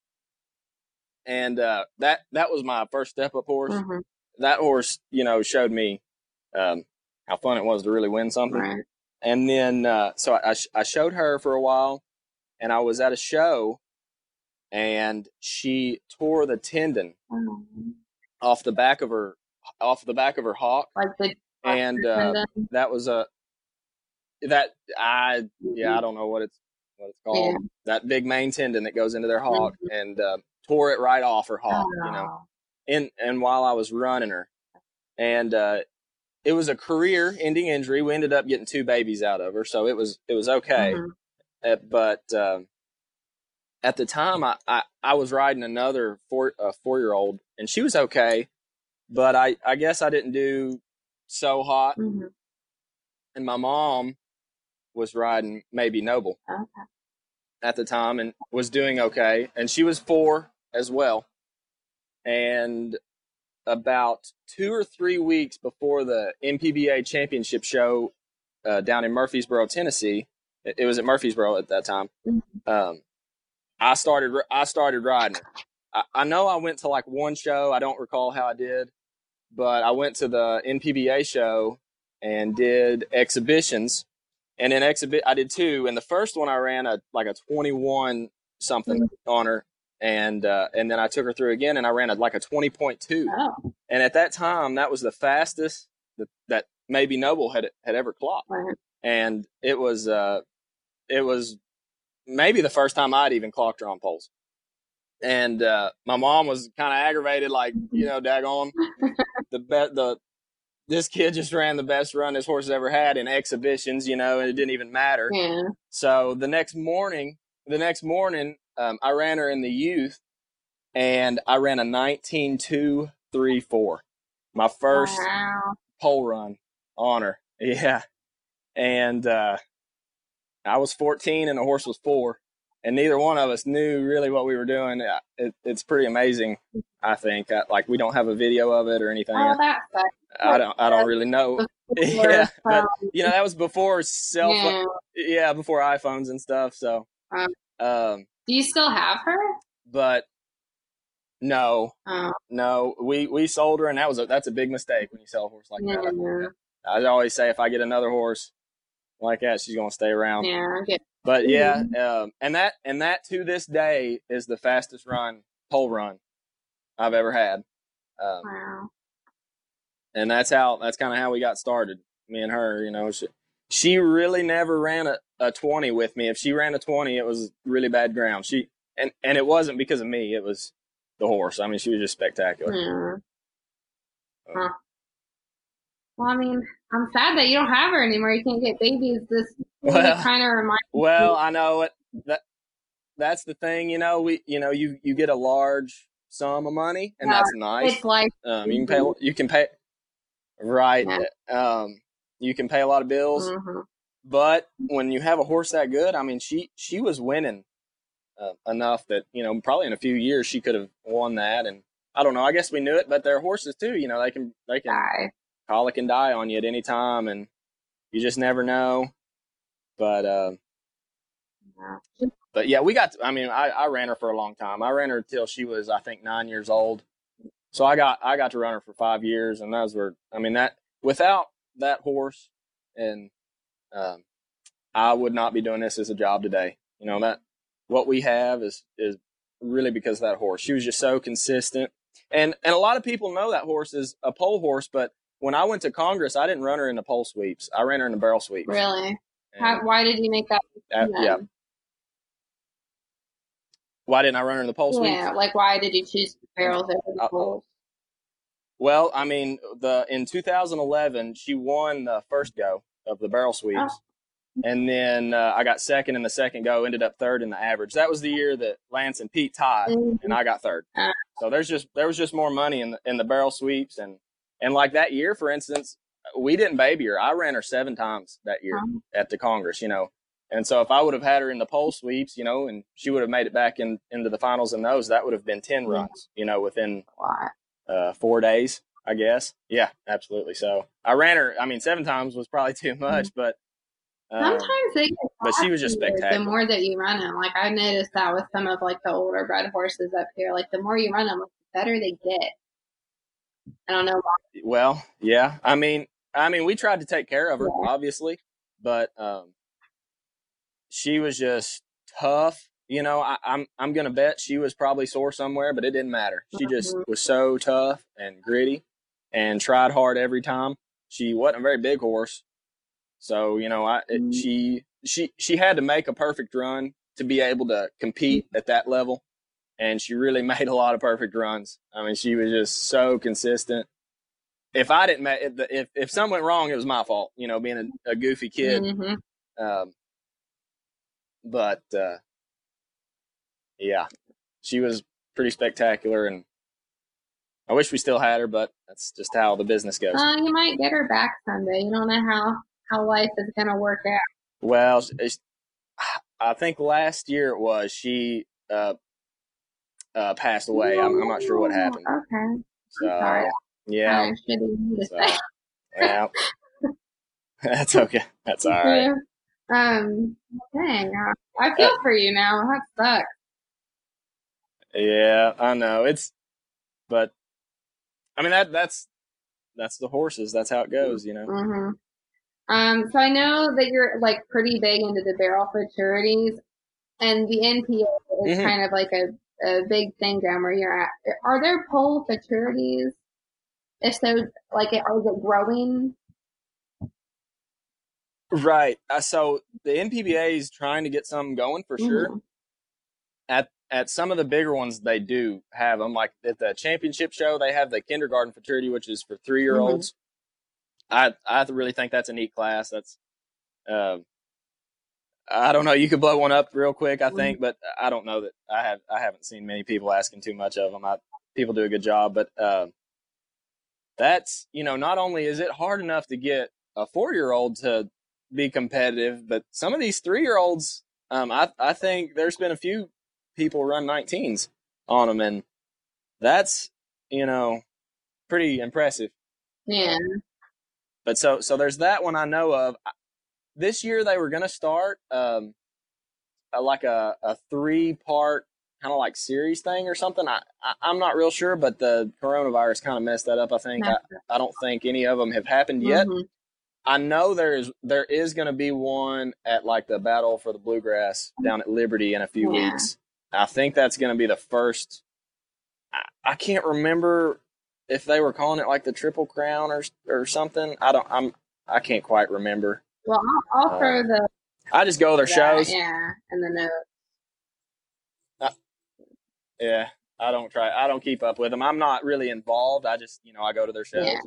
and uh, that that was my first step up horse. Mm-hmm. That horse, you know, showed me um, how fun it was to really win something. Right. And then, uh, so I, I showed her for a while, and I was at a show, and she tore the tendon mm-hmm. off the back of her off the back of her hock, like the and uh, that was a that I yeah I don't know what it's what it's called yeah. that big main tendon that goes into their hock, mm-hmm. and uh, tore it right off her hock, oh. you know. And and while I was running her, and uh, it was a career ending injury. We ended up getting two babies out of her, so it was it was okay. Mm-hmm. Uh, but uh, at the time, I, I, I was riding another four a four year old, and she was okay, but I I guess I didn't do so hot. Mm-hmm. And my mom was riding maybe Noble okay. at the time and was doing okay, and she was four as well. And about two or three weeks before the NPBA championship show uh, down in Murfreesboro, Tennessee. It, it, was at Murfreesboro at that time. Mm-hmm. Um, I started I started riding. I, I, know I went to like one show. I don't recall how I did, but I went to the NPBA show and did exhibitions. And in exhibit, I did two. And the first one I ran a like a twenty one something mm-hmm. on her, and uh, and then I took her through again, and I ran a, like a twenty point two. Oh. And at that time, that was the fastest that, that maybe Noble had had ever clocked, right. and it was uh, it was maybe the first time I'd even clocked her on poles. And uh, my mom was kind of aggravated, like you know, daggone the bet the this kid just ran the best run his horse has ever had in exhibitions, you know, and it didn't even matter. Yeah. So the next morning, the next morning, um, I ran her in the youth, and I ran a 19.234. My first wow. pole run on her. *laughs* Yeah. And uh, I was 14 and the horse was four. And neither one of us knew really what we were doing. It, it's pretty amazing, I think. I, like we don't have a video of it or anything. Oh, that's I don't. I don't really know. *laughs* yeah, but you know that was before cell. Yeah. yeah, before iPhones and stuff. So, um, um, do you still have her? But no, oh. no, we we sold her, and that was a that's a big mistake when you sell a horse like yeah, that. Yeah. I always say if I get another horse like that, she's gonna stay around. Yeah. Okay. But yeah, um, and that and that to this day is the fastest run pole run I've ever had. Um, wow. And that's how that's kind of how we got started. Me and her, you know, she, she really never ran a, a 20 with me. If she ran a 20, it was really bad ground. She and and it wasn't because of me. It was the horse. I mean, she was just spectacular. Yeah. Huh. Well, I mean, I'm sad that you don't have her anymore. You can't get babies. This well, kind of reminds. Well, I know it. That that's the thing. You know, we you know you you get a large sum of money, and yeah, that's nice. It's like um, you can pay. You can pay. Right. Yeah. Um, you can pay a lot of bills. Mm-hmm. But when you have a horse that good, I mean, she she was winning uh, enough that you know probably in a few years she could have won that. And I don't know. I guess we knew it, but they're horses too. You know, they can they can die. colic and die on you at any time, and you just never know. But uh, yeah. but yeah, we got. To, I mean, I, I ran her for a long time. I ran her until she was I think nine years old. So I got I got to run her for five years, and those were I mean that without that horse and um, I would not be doing this as a job today. You know that what we have is is really because of that horse. She was just so consistent, and and a lot of people know that horse is a pole horse. But when I went to Congress, I didn't run her in the pole sweeps. I ran her in the barrel sweeps. Really? How, why did you make that? Uh, yeah. Why didn't I run her in the pole sweeps? Yeah, like why did you choose the barrels over the uh, poles? Well, I mean, the in 2011 she won the first go of the barrel sweeps. Oh. And then uh, I got second in the second go, ended up third in the average. That was the year that Lance and Pete tied, mm-hmm. and I got third. Uh. So there's just there was just more money in the in the barrel sweeps, and and like that year, for instance, we didn't baby her. I ran her seven times that year uh-huh. at the Congress, you know. And so if I would have had her in the pole sweeps, you know, and she would have made it back in into the finals in those, that would have been ten runs, you know, within uh, four days. I guess. Yeah, absolutely. So I ran her. I mean, seven times was probably *laughs* too mm-hmm. much, but um, sometimes they. but she was just spectacular. The more that you run them, like I noticed that with some of like the older bred horses up here, like the more you run them, the better they get. I don't know. Why. Well, yeah. I mean, I mean, we tried to take care of her, yeah. obviously, but um, she was just tough. You know, I, am I'm, I'm gonna bet she was probably sore somewhere, but it didn't matter. She mm-hmm. just was so tough and gritty and tried hard every time. She wasn't a very big horse, so you know, I it, mm. she she she had to make a perfect run to be able to compete at that level, and she really *laughs* made a lot of perfect runs. I mean, she was just so consistent, if I didn't if if something went wrong, it was my fault. You know, being a, a goofy kid. Mm-hmm. Um, but uh, yeah, she was pretty spectacular, and I wish we still had her, but that's just how the business goes. Uh, you might get her back someday. You don't know how how life is going to work out. Well, I think last year it was she uh, uh, passed away. I'm, I'm, not sure what happened. Okay. So, Sorry. yeah. So, yeah. *laughs* *laughs* That's okay. That's all right. Um, dang, I feel uh, for you now. That sucks. Yeah, I know. It's, but I mean that that's that's the horses. That's how it goes, you know. Mm-hmm. Um, so I know that you're like pretty big into the barrel futurities, and the NPA is mm-hmm. kind of like a, a big thing down where you're at. Are there pole futurities? If so, like, are it growing? Right. Uh, so the NPBA is trying to get something going for sure. Mm-hmm. At at some of the bigger ones, they do have them. Like at the championship show, they have the kindergarten futurity, which is for three year olds. Mm-hmm. I I really think that's a neat class. That's, uh, I don't know. You could blow one up real quick, I think, mm-hmm. but I don't know that I have. I haven't seen many people asking too much of them. I, people do a good job, but uh, that's you know, not only is it hard enough to get a four year old to be competitive, but some of these three year olds, um, I I think there's been a few people run 19s on them, and that's you know pretty impressive. Yeah. But so so there's that one I know of. This year they were going to start um, a, like a, a three part kind of like series thing or something. I, I am not real sure, but the coronavirus kind of messed that up. I think I, I don't think any of them have happened yet. Mm-hmm. I know there is there is going to be one at like the Battle for the Bluegrass down at Liberty in a few yeah. weeks. I think that's going to be the first. I, I, can't remember if they were calling it like the Triple Crown or or something. I don't. I'm. I can't quite remember. Well, I'll, I'll uh, throw the. I just go to their that, shows. Yeah, and the notes. Uh, yeah, I don't try. I don't keep up with them. I'm not really involved. I just, you know, I go to their shows, yeah.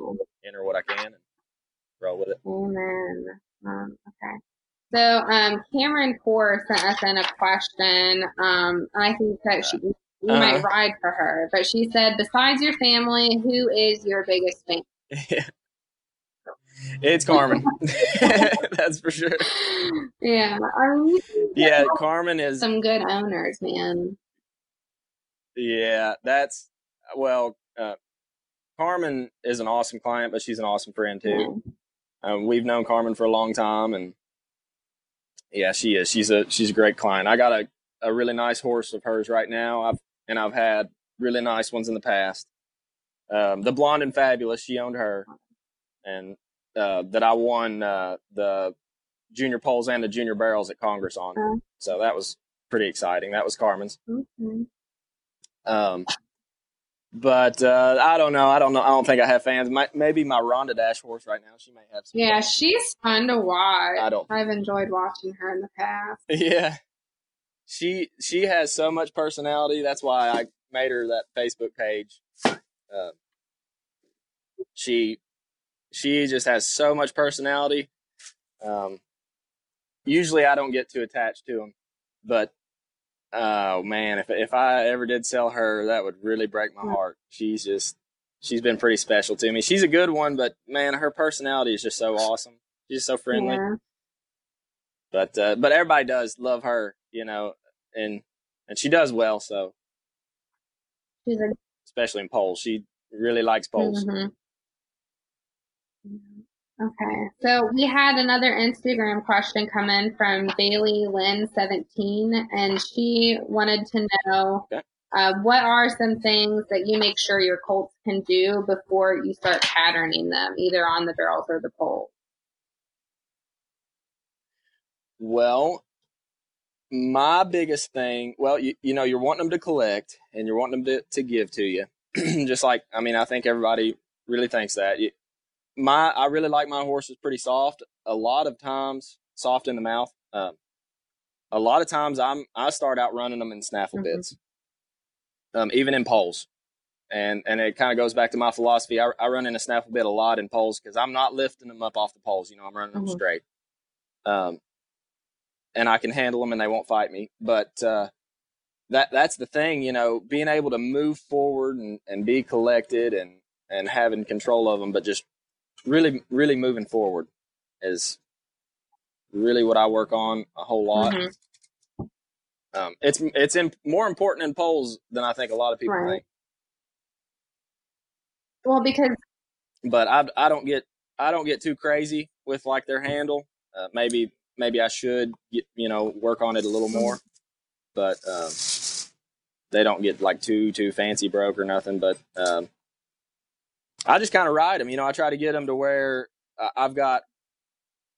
enter what I can, and roll with it. Amen. Um, okay. So um, Carmen Core sent us in a question. Um, I think that she you uh-huh. might ride for her, but she said, besides your family, who is your biggest fan? Yeah. *laughs* It's Carmen. *laughs* *laughs* That's for sure. Yeah. Yeah, Carmen is some good owners, man. Yeah, that's well, uh, Carmen is an awesome client, but she's an awesome friend too. Um, we've known Carmen for a long time, and yeah, she is. She's a she's a great client. I got a, a really nice horse of hers right now. I've and I've had really nice ones in the past. Um, the blonde and fabulous, she owned her, and uh, that I won uh, the junior poles and the junior barrels at Congress on. Uh-huh. So that was pretty exciting. That was Carmen's. Mm-hmm. Um, but uh, I don't know. I don't know. I don't think I have fans. My, maybe my Ronda Dash horse right now. She may have some. Yeah, fans. she's fun to watch. I don't. I've enjoyed watching her in the past. *laughs* Yeah, she she has so much personality. That's why I made her that Facebook page. Uh, she she just has so much personality. Um, usually I don't get too attached to them, but Oh man, if if I ever did sell her, that would really break my heart. She's just she's been pretty special to me. She's a good one, but man, her personality is just so awesome. She's so friendly. Yeah. But uh, but everybody does love her, you know, and and she does well. So she's a- especially in poles, she really likes poles. Mm-hmm. Okay. So we had another Instagram question come in from Bailey Lynn 17 and she wanted to know okay. uh, what are some things that you make sure your colts can do before you start patterning them, either on the barrels or the poles? Well, my biggest thing, well, you, you know, you're wanting them to collect and you're wanting them to, to give to you. *clears throat* Just like, I mean, I think everybody really thinks that. You, my I really like my horses pretty soft. A lot of times soft in the mouth. Um, a lot of times I'm I start out running them in snaffle mm-hmm. bits, um, even in poles, and and it kind of goes back to my philosophy. I, I run in a snaffle bit a lot in poles because I'm not lifting them up off the poles. You know, I'm running them mm-hmm. straight. Um, and I can handle them and they won't fight me. But uh, that that's the thing, you know, being able to move forward and, and be collected and and having control of them, but just really really moving forward is really what I work on a whole lot. Mm-hmm. Um, it's it's in, more important in poles than I think a lot of people right. think. Well, because but I I don't get I don't get too crazy with like their handle. Uh, maybe maybe I should get, you know work on it a little more, but um, they don't get like too too fancy broke or nothing. But um, I just kind of ride them. You know, I try to get them to where I've got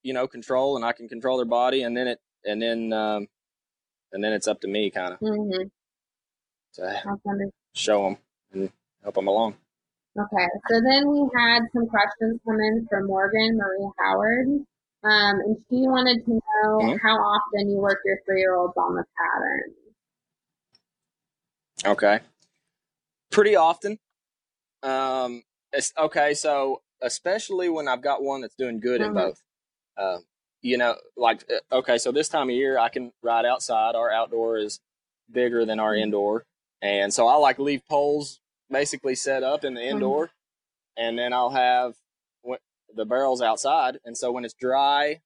you know control and I can control their body, and then it and then um, and then it's up to me kind of mm-hmm. to show them and help them along. Okay, so then we had some questions come in from Morgan Marie Howard. Um, and she wanted to know mm-hmm. how often you work your three year olds on the pattern. Okay. Pretty often. Um, okay, so especially when I've got one that's doing good mm-hmm. in both. Uh, you know, like, uh, okay, so this time of year I can ride outside. Our outdoor is bigger than our mm-hmm. indoor. And so I like leave poles basically set up in the mm-hmm. indoor. Mm-hmm. And then I'll have the barrels outside, and so when it's dry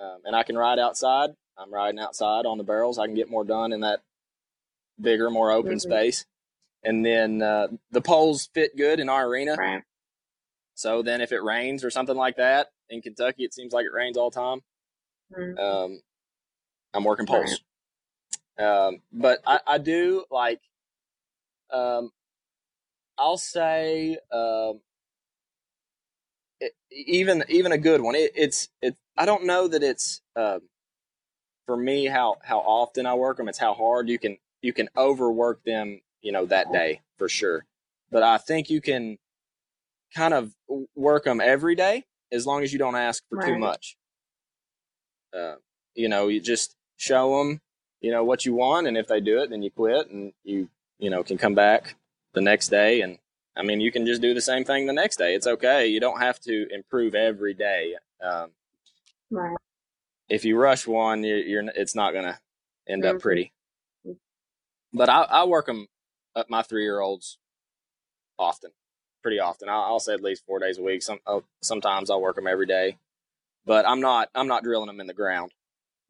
um, and I can ride outside, I'm riding outside on the barrels. I can get more done in that bigger, more open mm-hmm. space. And then uh, the poles fit good in our arena. Right. So then, if it rains or something like that in Kentucky, it seems like it rains all the time. Mm-hmm. Um, I'm working poles. Right. Um, but I, I, do like, um, I'll say, um, even even a good one. It, it's it. I don't know that it's uh, for me how how often I work them. It's how hard you can you can overwork them. You know that day for sure. But I think you can kind of work them every day as long as you don't ask for right. too much. Uh, you know, you just show them, you know, what you want, and if they do it, then you quit, and you, you know, can come back the next day and I mean, you can just do the same thing the next day. It's okay. You don't have to improve every day. Um, right. If you rush one, you're, you're it's not going to end mm-hmm. up pretty. But I, I work them up my three year olds often, pretty often. I'll, I'll, say at least four days a week. Some oh, sometimes I'll work them every day, but I'm not I'm not drilling them in the ground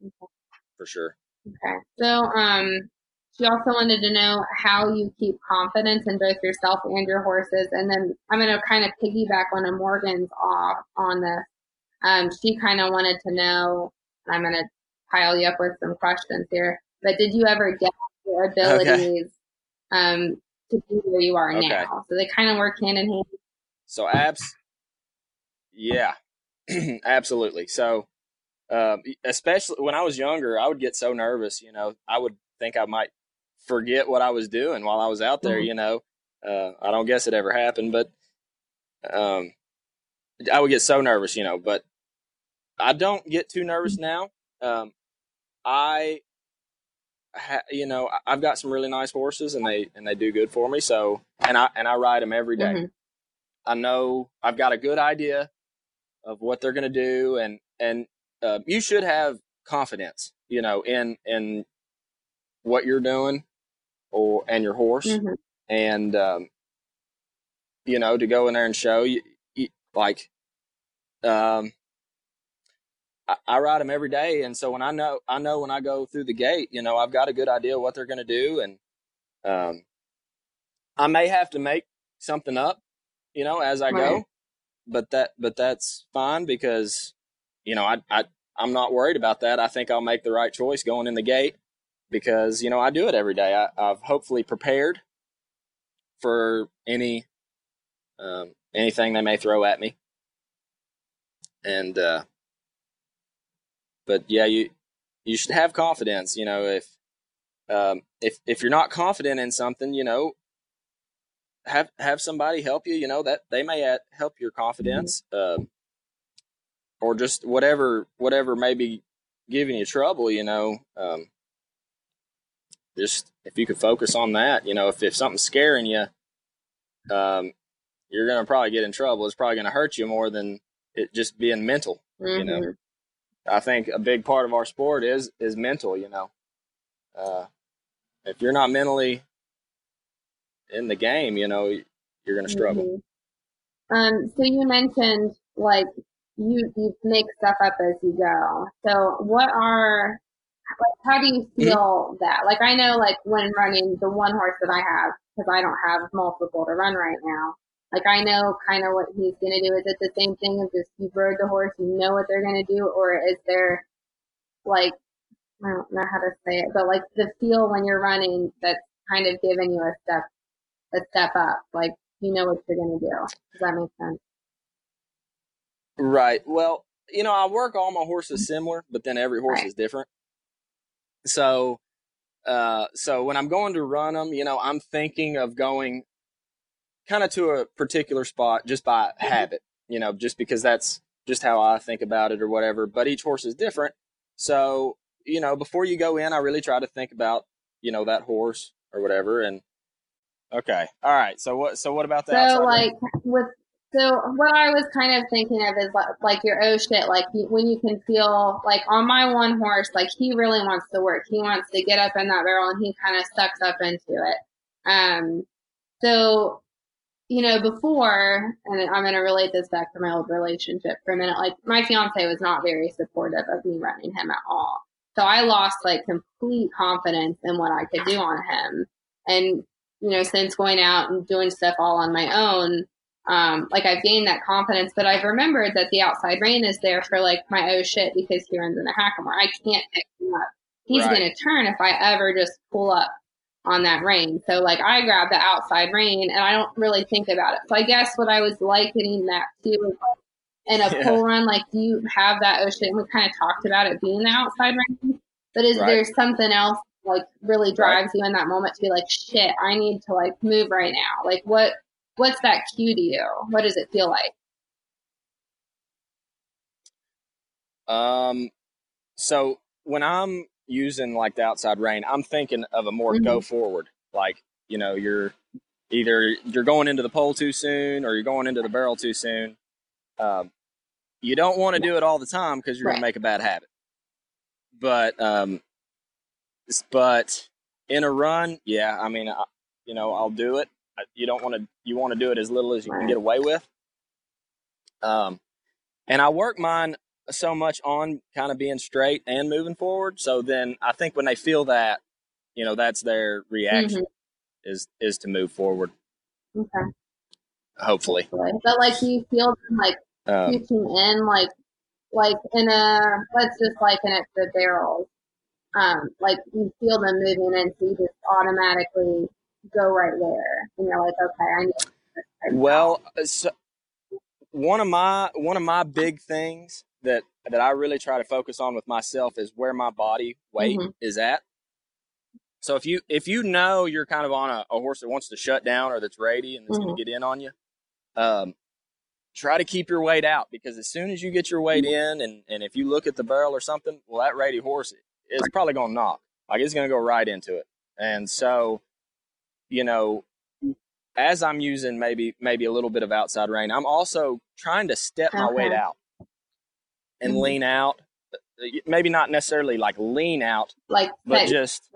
okay. for sure. Okay. So um, she also wanted to know how you keep confidence in both yourself and your horses. And then I'm going to kind of piggyback one of Morgan's off on this. Um, she kind of wanted to know, I'm going to pile you up with some questions here, but did you ever get *laughs* your abilities okay. Um, to be where you are okay. now? So they kind of work hand in hand. So abs, yeah, *clears throat* absolutely. So, uh, especially when I was younger, I would get so nervous. You know, I would think I might forget what I was doing while I was out there. Mm-hmm. You know, uh, I don't guess it ever happened, but um, I would get so nervous. You know, but I don't get too nervous now. Um, I, ha- you know, I've got some really nice horses, and they and they do good for me. So, and I and I ride them every day. Mm-hmm. I know I've got a good idea of what they're going to do, and and uh, you should have confidence, you know, in in what you're doing or and your horse, mm-hmm. and um, you know to go in there and show you, you like um, I, I, ride them every day, and so when I know I know when I go through the gate, you know I've got a good idea what they're going to do, and um, I may have to make something up, you know, as I right. go, but that but that's fine because you know I I I'm not worried about that. I think I'll make the right choice going in the gate because you know I do it every day. I, have hopefully prepared for any um, anything they may throw at me, and uh, but yeah, you you should have confidence. You know, if um, if if you're not confident in something, you know, have have somebody help you. You know that they may help your confidence, uh, or just whatever whatever may be giving you trouble. You know, um, just if you could focus on that, you know, if, if something's scaring you, um, you're to probably get in trouble. It's probably to hurt you more than it just being mental. Mm-hmm. You know, mm-hmm. I think a big part of our sport is is mental. You know, uh, if you're not mentally in the game, you know, you're going to struggle. Mm-hmm. Um, so you mentioned like you you make stuff up as you go. So what are like, how do you mm-hmm. feel mm-hmm. that? Like I know like when running the one horse that I have because I don't have multiple to run right now. Like I know kind of what he's gonna do. Is it the same thing of just you rode the horse, you know what they're gonna do, or is there like I don't know how to say it, but like the feel when you're running that's kind of giving you a step a step up. Like you know what you're gonna do. Does that make sense? Right. Well, you know, I work all my horses similar, but then every horse right. is different. So, uh, so when I'm going to run them, you know, I'm thinking of going kind of to a particular spot just by habit, you know, just because that's just how I think about it or whatever. But each horse is different. So, you know, before you go in, I really try to think about, you know, that horse or whatever. And okay. All right. So what, so what about that? So like with so what I was kind of thinking of is like, like your oh shit, like when you can feel like on my one horse, like he really wants to work. He wants to get up in that barrel and he kind of sucks up into it. Um, so, you know, before, and I'm going to relate this back to my old relationship for a minute. Like my fiance was not very supportive of me running him at all. So I lost like complete confidence in what I could do on him. And, you know, since going out and doing stuff all on my own, um, like I've gained that confidence, but I've remembered that the outside rein is there for like my oh shit because he runs in a hackamore. I can't pick him up. He's right. going to turn if I ever just pull up on that rein. So like I grab the outside rein and I don't really think about it. So I guess what I was likening that to in a yeah. pull run, like do you have that? And we kind of talked about it being the outside rein, but is right. there something else like really drives right. you in that moment to be like shit? I need to like move right now. Like what? what's that cue to you? What does it feel like? Um, so when I'm using like the outside rein, I'm thinking of a more mm-hmm. go forward. Like, you know, you're either you're going into the pole too soon or you're going into the barrel too soon. Um, you don't want to do it all the time because you're right. going to make a bad habit. But, um, but in a run, yeah, I mean, I, you know, I'll do it you don't want to you want to do it as little as you can get away with. Um, and I work mine so much on kind of being straight and moving forward. So then I think when they feel that, you know, that's their reaction mm-hmm. is is to move forward. Okay. Hopefully. But like you feel them like um, in like like in a let's just like in it the barrels. Um, like you feel them moving in, so you just automatically go right there, and you're like, okay, I need. Well, so one of my one of my big things that that I really try to focus on with myself is where my body weight mm-hmm. is at. So if you if you know you're kind of on a, a horse that wants to shut down or that's ready and that's mm-hmm. going to get in on you, um, try to keep your weight out because as soon as you get your weight mm-hmm. in and, and if you look at the barrel or something, well, that ready horse is probably going to knock. Like it's going to go right into it. And so you know, as I'm using maybe maybe a little bit of outside rein, I'm also trying to step my weight out and mm-hmm. lean out. Maybe not necessarily like lean out, like but just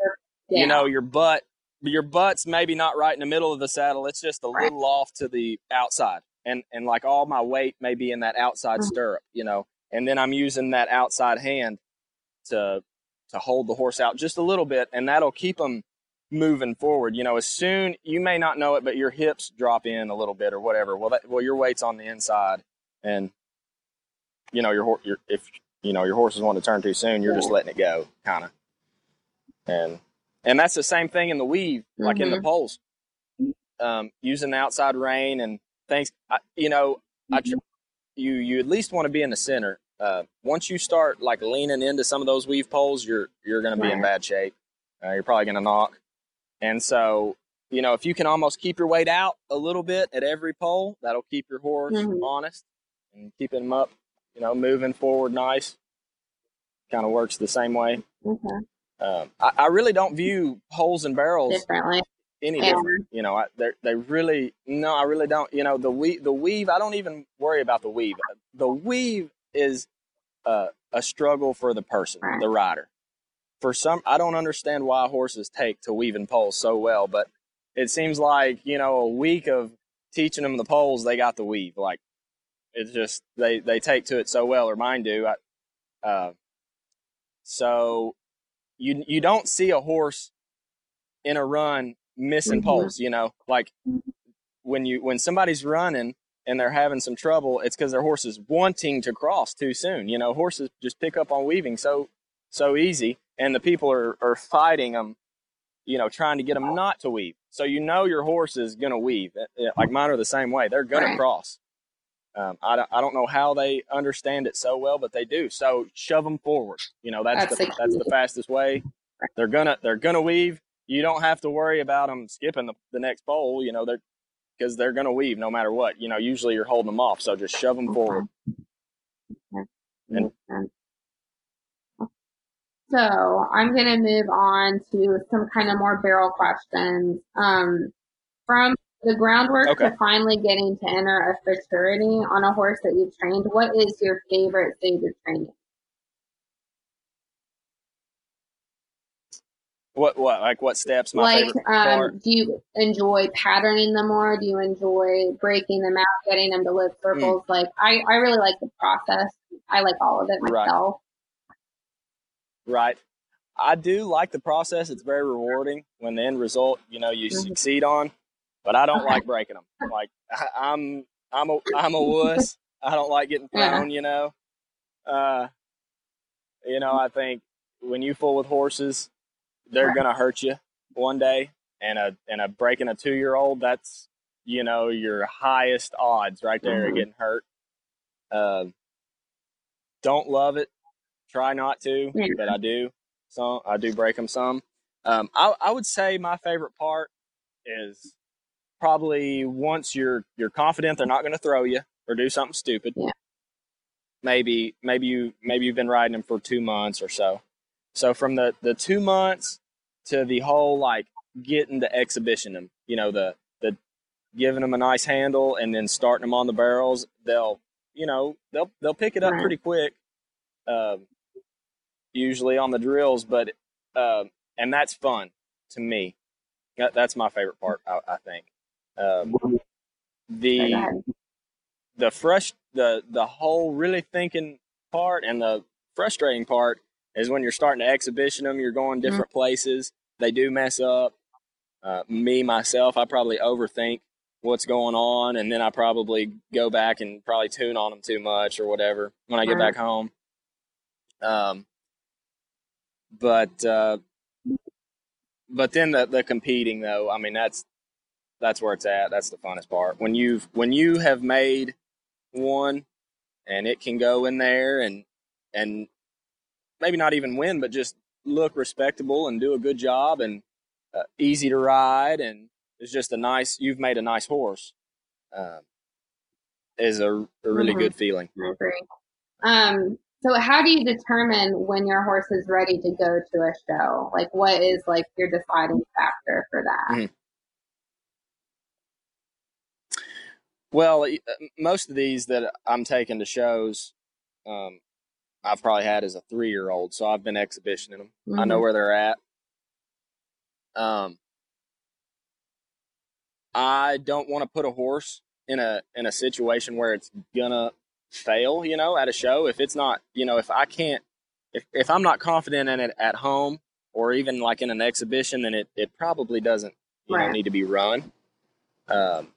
you know your butt. Your butt's maybe not right in the middle of the saddle. It's just a right. little off to the outside, and and like all my weight may be in that outside mm-hmm. stirrup, you know. And then I'm using that outside hand to to hold the horse out just a little bit, and that'll keep them moving forward. You know, as soon you may not know it, but your hips drop in a little bit or whatever. Well, that, well, your weight's on the inside, and you know your your if you know your horse is wanting to turn too soon, you're just letting it go, kind of. And and that's the same thing in the weave, like mm-hmm. in the mm-hmm. poles, um, using the outside rein and things. I, you know, mm-hmm. I, you you at least want to be in the center. Uh, once you start like leaning into some of those weave poles, you're you're going to be in bad shape. Uh, you're probably going to knock. And so, you know, if you can almost keep your weight out a little bit at every pole, that'll keep your horse mm-hmm. honest and keeping him up, you know, moving forward nice. Kind of works the same way. Okay. Um, I, I, really don't view poles and barrels differently. any yeah. different. You know, they they really no, I really don't. You know, the weave the weave. I don't even worry about the weave. The weave is a, a struggle for the person, right. the rider. For some, I don't understand why horses take to weaving poles so well, but it seems like you know a week of teaching them the poles, they got the weave. Like it's just they they take to it so well, or mine do. I, uh, so you you don't see a horse in a run missing mm-hmm. poles. You know, like when you when somebody's running and they're having some trouble, it's because their horse is wanting to cross too soon. You know, horses just pick up on weaving so so easy, and the people are are fighting them. You know, trying to get them not to weave. So you know your horse is going to weave. Eh, eh, like mine are the same way. They're to cross. Um, I, don't, I don't know how they understand it so well, but they do. So shove them forward. You know, that's, that's the, that's the fastest way. They're gonna they're gonna weave. You don't have to worry about them skipping the, the next pole. You know, they're because they're gonna weave no matter what. You know, usually you're holding them off, so just shove them forward. And, so I'm gonna move on to some kind of more barrel questions. Um, from the groundwork okay. to finally getting to enter a futurity on a horse that you've trained, what is your favorite stage of training? What what like what steps? like, um, do you enjoy patterning them more? Do you enjoy breaking them out, getting them to live mm. circles? Mm. Like, I I really like the process. I like all of it myself. Right. right. I do like the process. It's very rewarding when the end result, you know, you mm-hmm. succeed on but I don't like breaking them. Like I, *laughs* am I'm, I'm a, I'm a wuss. I don't like getting thrown, you know. Uh, you know, I think when you fool with horses, they're gonna hurt you one day, and a and a breaking a two year old, that's you know your highest odds right there mm-hmm. getting hurt. Uh, don't love it. Try not to, yeah. but I do. So I do break them some. Um, I, I would say my favorite part is probably once you're you're confident they're not going to throw you or do something stupid. Yeah. Maybe maybe you maybe you've been riding them for two months or so. So from the the two months to the whole like getting the exhibition them, you know the the giving them a nice handle and then starting them on the barrels, they'll you know they'll they'll pick it up right. pretty quick. Uh, usually on the drills, but uh, and that's fun to me. That, that's my favorite part. I, I think. Um, the the frust the the whole really thinking part and the frustrating part is when you're starting to exhibition them. You're going mm-hmm. different mm-hmm. places. They do mess up. Uh, me myself, I probably overthink what's going on, and then I probably go back and probably tune on them too much or whatever when I get right. back home. Um, but uh, but then the the competing though, I mean that's that's where it's at. That's the funnest part. When you've when you have made one and it can go in there and and maybe not even win, but just look respectable and do a good job and uh, easy to ride and it's just a nice. You've made a nice horse. Uh, is a, a really mm-hmm. good feeling. I agree. Um, so how do you determine when your horse is ready to go to a show? Like what is like your deciding factor for that? Mm-hmm. Well, uh, most of these that I'm taking to shows, um, I've probably had as a three year old, so I've been exhibitioning them. Mm-hmm. I know mm-hmm. where they're at. Um, I don't want to put a horse in a in a situation where it's gonna fail. You know, at a show, if it's not, you know, if I can't, if if I'm not confident in it at home or even like in an exhibition, then it it probably doesn't you right. know need to be run. Um,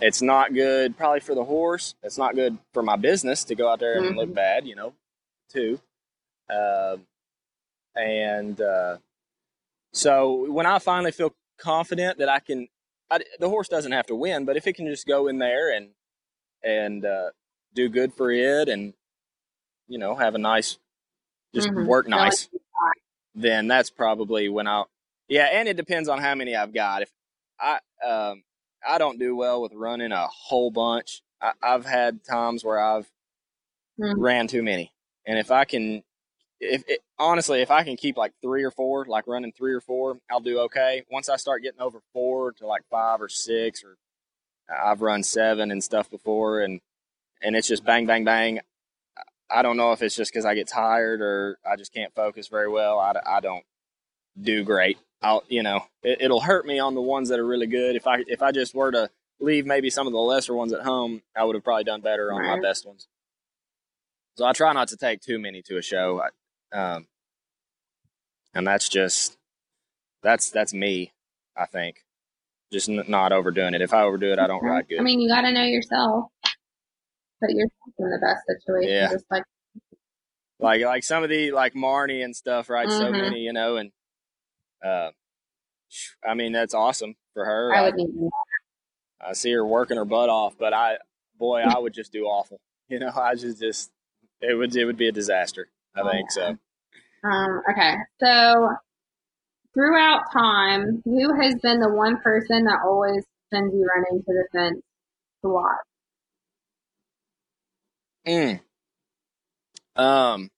it's not good probably for the horse. It's not good for my business to go out there and mm-hmm. look bad, you know, too. Uh, and uh, so when I finally feel confident that I can, I, the horse doesn't have to win, but if it can just go in there and and uh, do good for it, and you know, have a nice, just mm-hmm. work nice, then that's probably when I'll. Yeah, and it depends on how many I've got. If I um, I don't do well with running a whole bunch. I, have had times where I've mm. ran too many, and if I can if it, honestly, if I can keep like three or four, like running three or four, I'll do okay. Once I start getting over four to like five or six, or I've run seven and stuff before, and and it's just bang, bang, bang. I don't know if it's just because I get tired or I just can't focus very well. I, I don't do great. I'll, you know, it, it'll hurt me on the ones that are really good. If I if I just were to leave maybe some of the lesser ones at home, I would have probably done better on right. my best ones. So I try not to take too many to a show. Um, and that's just that's that's me. I think just n- not overdoing it. If I overdo it, I don't ride good. I mean, you got to know yourself. Put yourself in the best situation. Yeah. Just like like like some of the like Marnie and stuff, right? Mm-hmm. So many, you know, and uh, I mean that's awesome for her. I would need I see her working her butt off, but I, boy, I would just do awful. *laughs* You know, I just just it would it would be a disaster. I oh, think so. Um, okay, so throughout time, who has been the one person that always sends you running to the fence to watch? Mm. Um,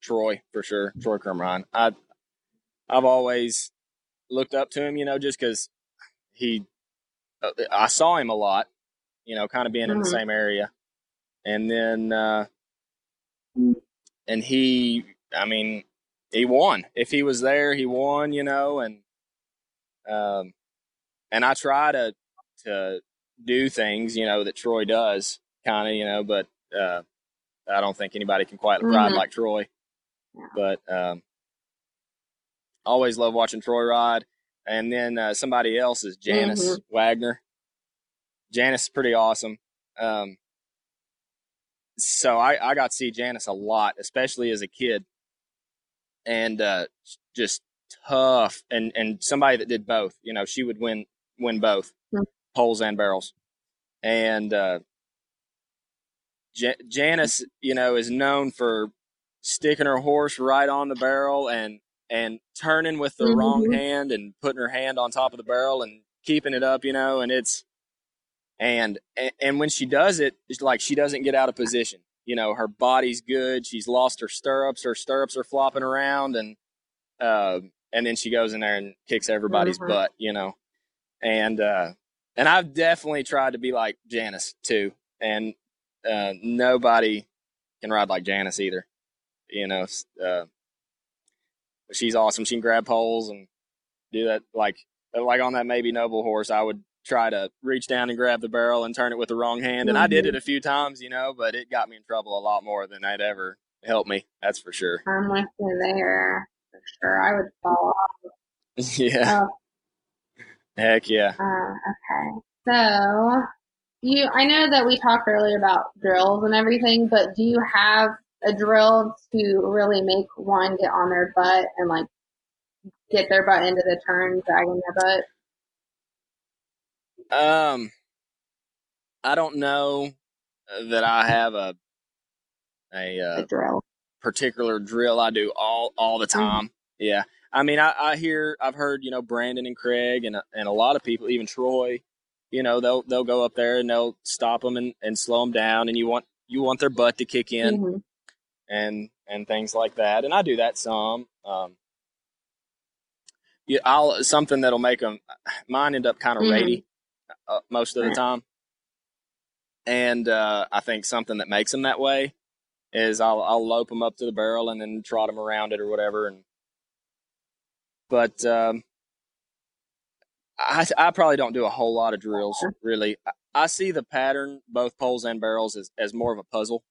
Troy for sure. Troy Crumrine. I I've always looked up to him, you know, just because he. I saw him a lot, you know, kind of being mm-hmm. in the mm-hmm. same area, and then uh, and he, I mean, he won. If he was there, he won, you know, and um, and I try to to do things, you know, that Troy does, kind of, you know, but uh, I don't think anybody can quite mm-hmm. ride like Troy. But um, always love watching Troy ride. And then uh, somebody else is Janice mm-hmm. Wagner. Janice is pretty awesome. Um, so I, I got to see Janice a lot, especially as a kid, and uh, just tough and and somebody that did both. You know, she would win win both mm-hmm. poles and barrels, and uh, J- Janice, you know, is known for sticking her horse right on the barrel and and turning with the mm-hmm. wrong hand and putting her hand on top of the barrel and keeping it up, you know, and it's and and when she does it, it's like she doesn't get out of position. You know, her body's good. She's lost her stirrups. Her stirrups are flopping around, and uh, and then she goes in there and kicks everybody's mm-hmm. butt. You know, and uh, and I've definitely tried to be like Janice too, and uh, nobody can ride like Janice either. You know, uh, she's awesome. She can grab poles and do that like like on that maybe noble horse. I would try to reach down and grab the barrel and turn it with the wrong hand. And mm-hmm. I did it a few times, you know, but it got me in trouble a lot more than I'd ever helped me. That's for sure. I'm with you there for sure. I would fall *laughs* off. yeah. Oh. Heck yeah. Uh, okay. So you, I know that we talked earlier about drills and everything, but do you have a drill to really make one get on their butt and like get their butt into the turn, dragging their butt? Um, I don't know that I have a a, uh, a drill particular drill I do all all the mm-hmm. time. Mm-hmm. Yeah, I mean, I, I hear I've heard you know Brandon and Craig and and a lot of people, even Troy. You know, they'll they'll go up there and they'll stop them and, and slow them down, and you want you want their butt to kick in, mm-hmm. And and things like that. And I do that some. Um, yeah, I'll something that'll make them. Mine end up kind of mm-hmm uh, most of the time. And uh, I think something that makes them that way is I'll I'll lope them up to the barrel and then trot them around it or whatever. And but um, I I probably don't do a whole lot of drills really. I, I see the pattern both poles and barrels as as more of a puzzle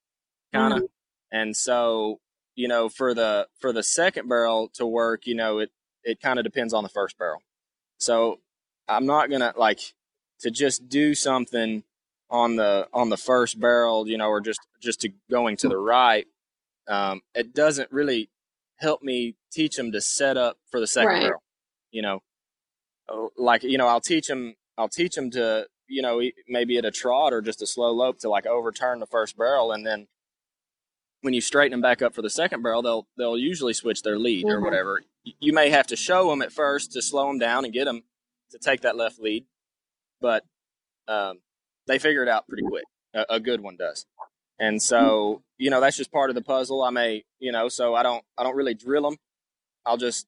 kind of, mm-hmm. And so you know for the for the second barrel to work, you know it it kind of depends on the first barrel. So I'm not gonna like to just do something on the on the first barrel, you know, or just just to going to the right, um, it doesn't really help me teach them to set up for the second right. barrel. You know, uh, like you know, I'll teach them. I'll teach them to you know maybe at a trot or just a slow lope to like overturn the first barrel, and then when you straighten them back up for the second barrel, they'll they'll usually switch their lead mm-hmm. or whatever. You may have to show them at first to slow them down and get them to take that left lead but um, they figure it out pretty quick. A, a, good one does. and so you know that's just part of the puzzle. I may you know so I don't I don't really drill them. I'll just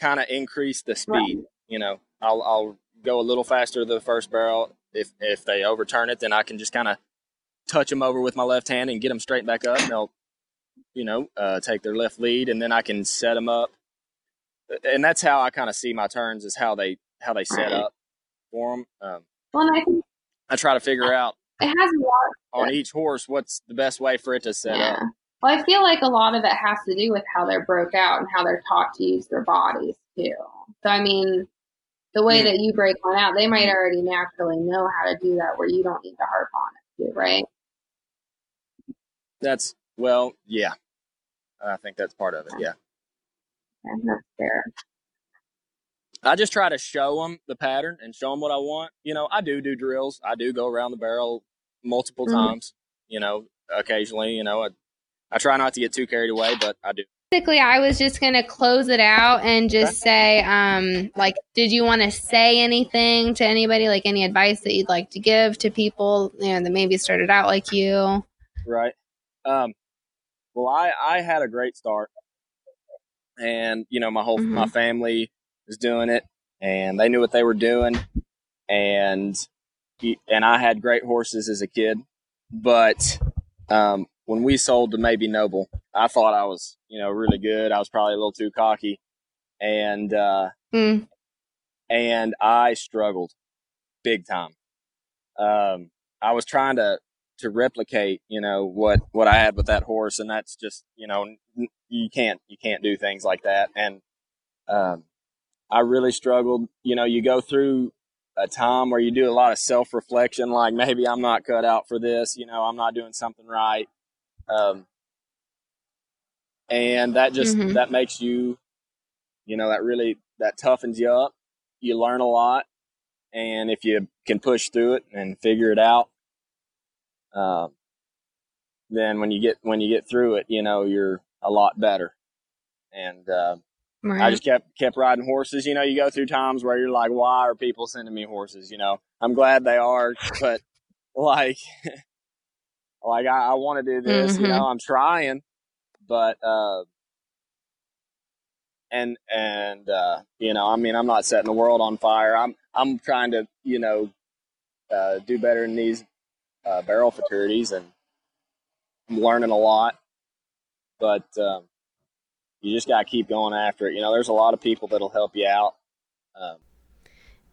kind of increase the speed. Right. You know, I'll I'll go a little faster the first barrel. If if they overturn it, then I can just kind of touch them over with my left hand and get them straight back up. And they'll, you know, uh, take their left lead, and then I can set them up. And that's how I kind of see my turns is how they how they set right. up for them. Um, well, I, think, I try to figure out it has a lot on each horse what's the best way for it to set yeah. up. Well, I feel like a lot of it has to do with how they're broke out and how they're taught to use their bodies too. So I mean, the way that you break one out, they might already naturally know how to do that where you don't need to harp on it too, right? That's well, yeah. I think that's part of it. Yeah. yeah that's fair. I just try to show them the pattern and show them what I want. You know, I do do drills. I do go around the barrel multiple mm-hmm. times. You know, occasionally. You know, I, I try not to get too carried away, but I do. Basically, I was just going to close it out and just say, um, like, did you want to say anything to anybody? Like, any advice that you'd like to give to people, you know, that maybe started out like you? Right. Um, well, I, I had a great start, and you know, my whole mm-hmm. my family was doing it, and they knew what they were doing, and and I had great horses as a kid, but um, when we sold to Maybe Noble, I thought I was you know really good. I was probably a little too cocky, and uh, mm. and I struggled big time. Um, I was trying to to replicate, you know, what, what I had with that horse. And that's just, you know, you can't, you can't do things like that. And, um, I really struggled. You know, you go through a time where you do a lot of self reflection, like maybe I'm not cut out for this, you know, I'm not doing something right. Um, and that just, mm-hmm. that makes you, you know, that really, that toughens you up. You learn a lot. And if you can push through it and figure it out, um, then when you get when you get through it, you know you're a lot better. And uh, right. I just kept kept riding horses. You know, you go through times where you're like, why are people sending me horses? You know, I'm glad they are, but like, *laughs* like I, I want to do this. Mm-hmm. You know, I'm trying, but uh, and and uh, you know, I mean, I'm not setting the world on fire. I'm I'm trying to you know uh, do better in these uh, barrel futurities, and I'm learning a lot. But um, you just got to keep going after it. You know, there's a lot of people that'll help you out. Um,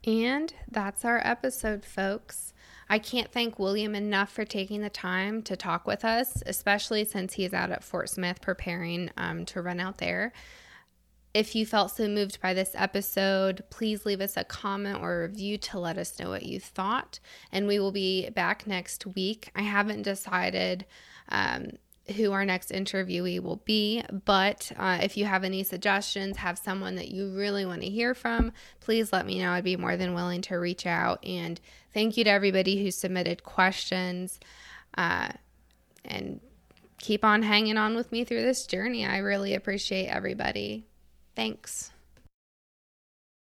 and that's our episode, folks. I can't thank William enough for taking the time to talk with us, especially since he's out at Fort Smith preparing um, to run out there. If you felt so moved by this episode, please leave us a comment or a review to let us know what you thought. And we will be back next week. I haven't decided um, who our next interviewee will be, but uh, if you have any suggestions, have someone that you really want to hear from, please let me know. I'd be more than willing to reach out. And thank you to everybody who submitted questions. Uh, and keep on hanging on with me through this journey. I really appreciate everybody. Thanks.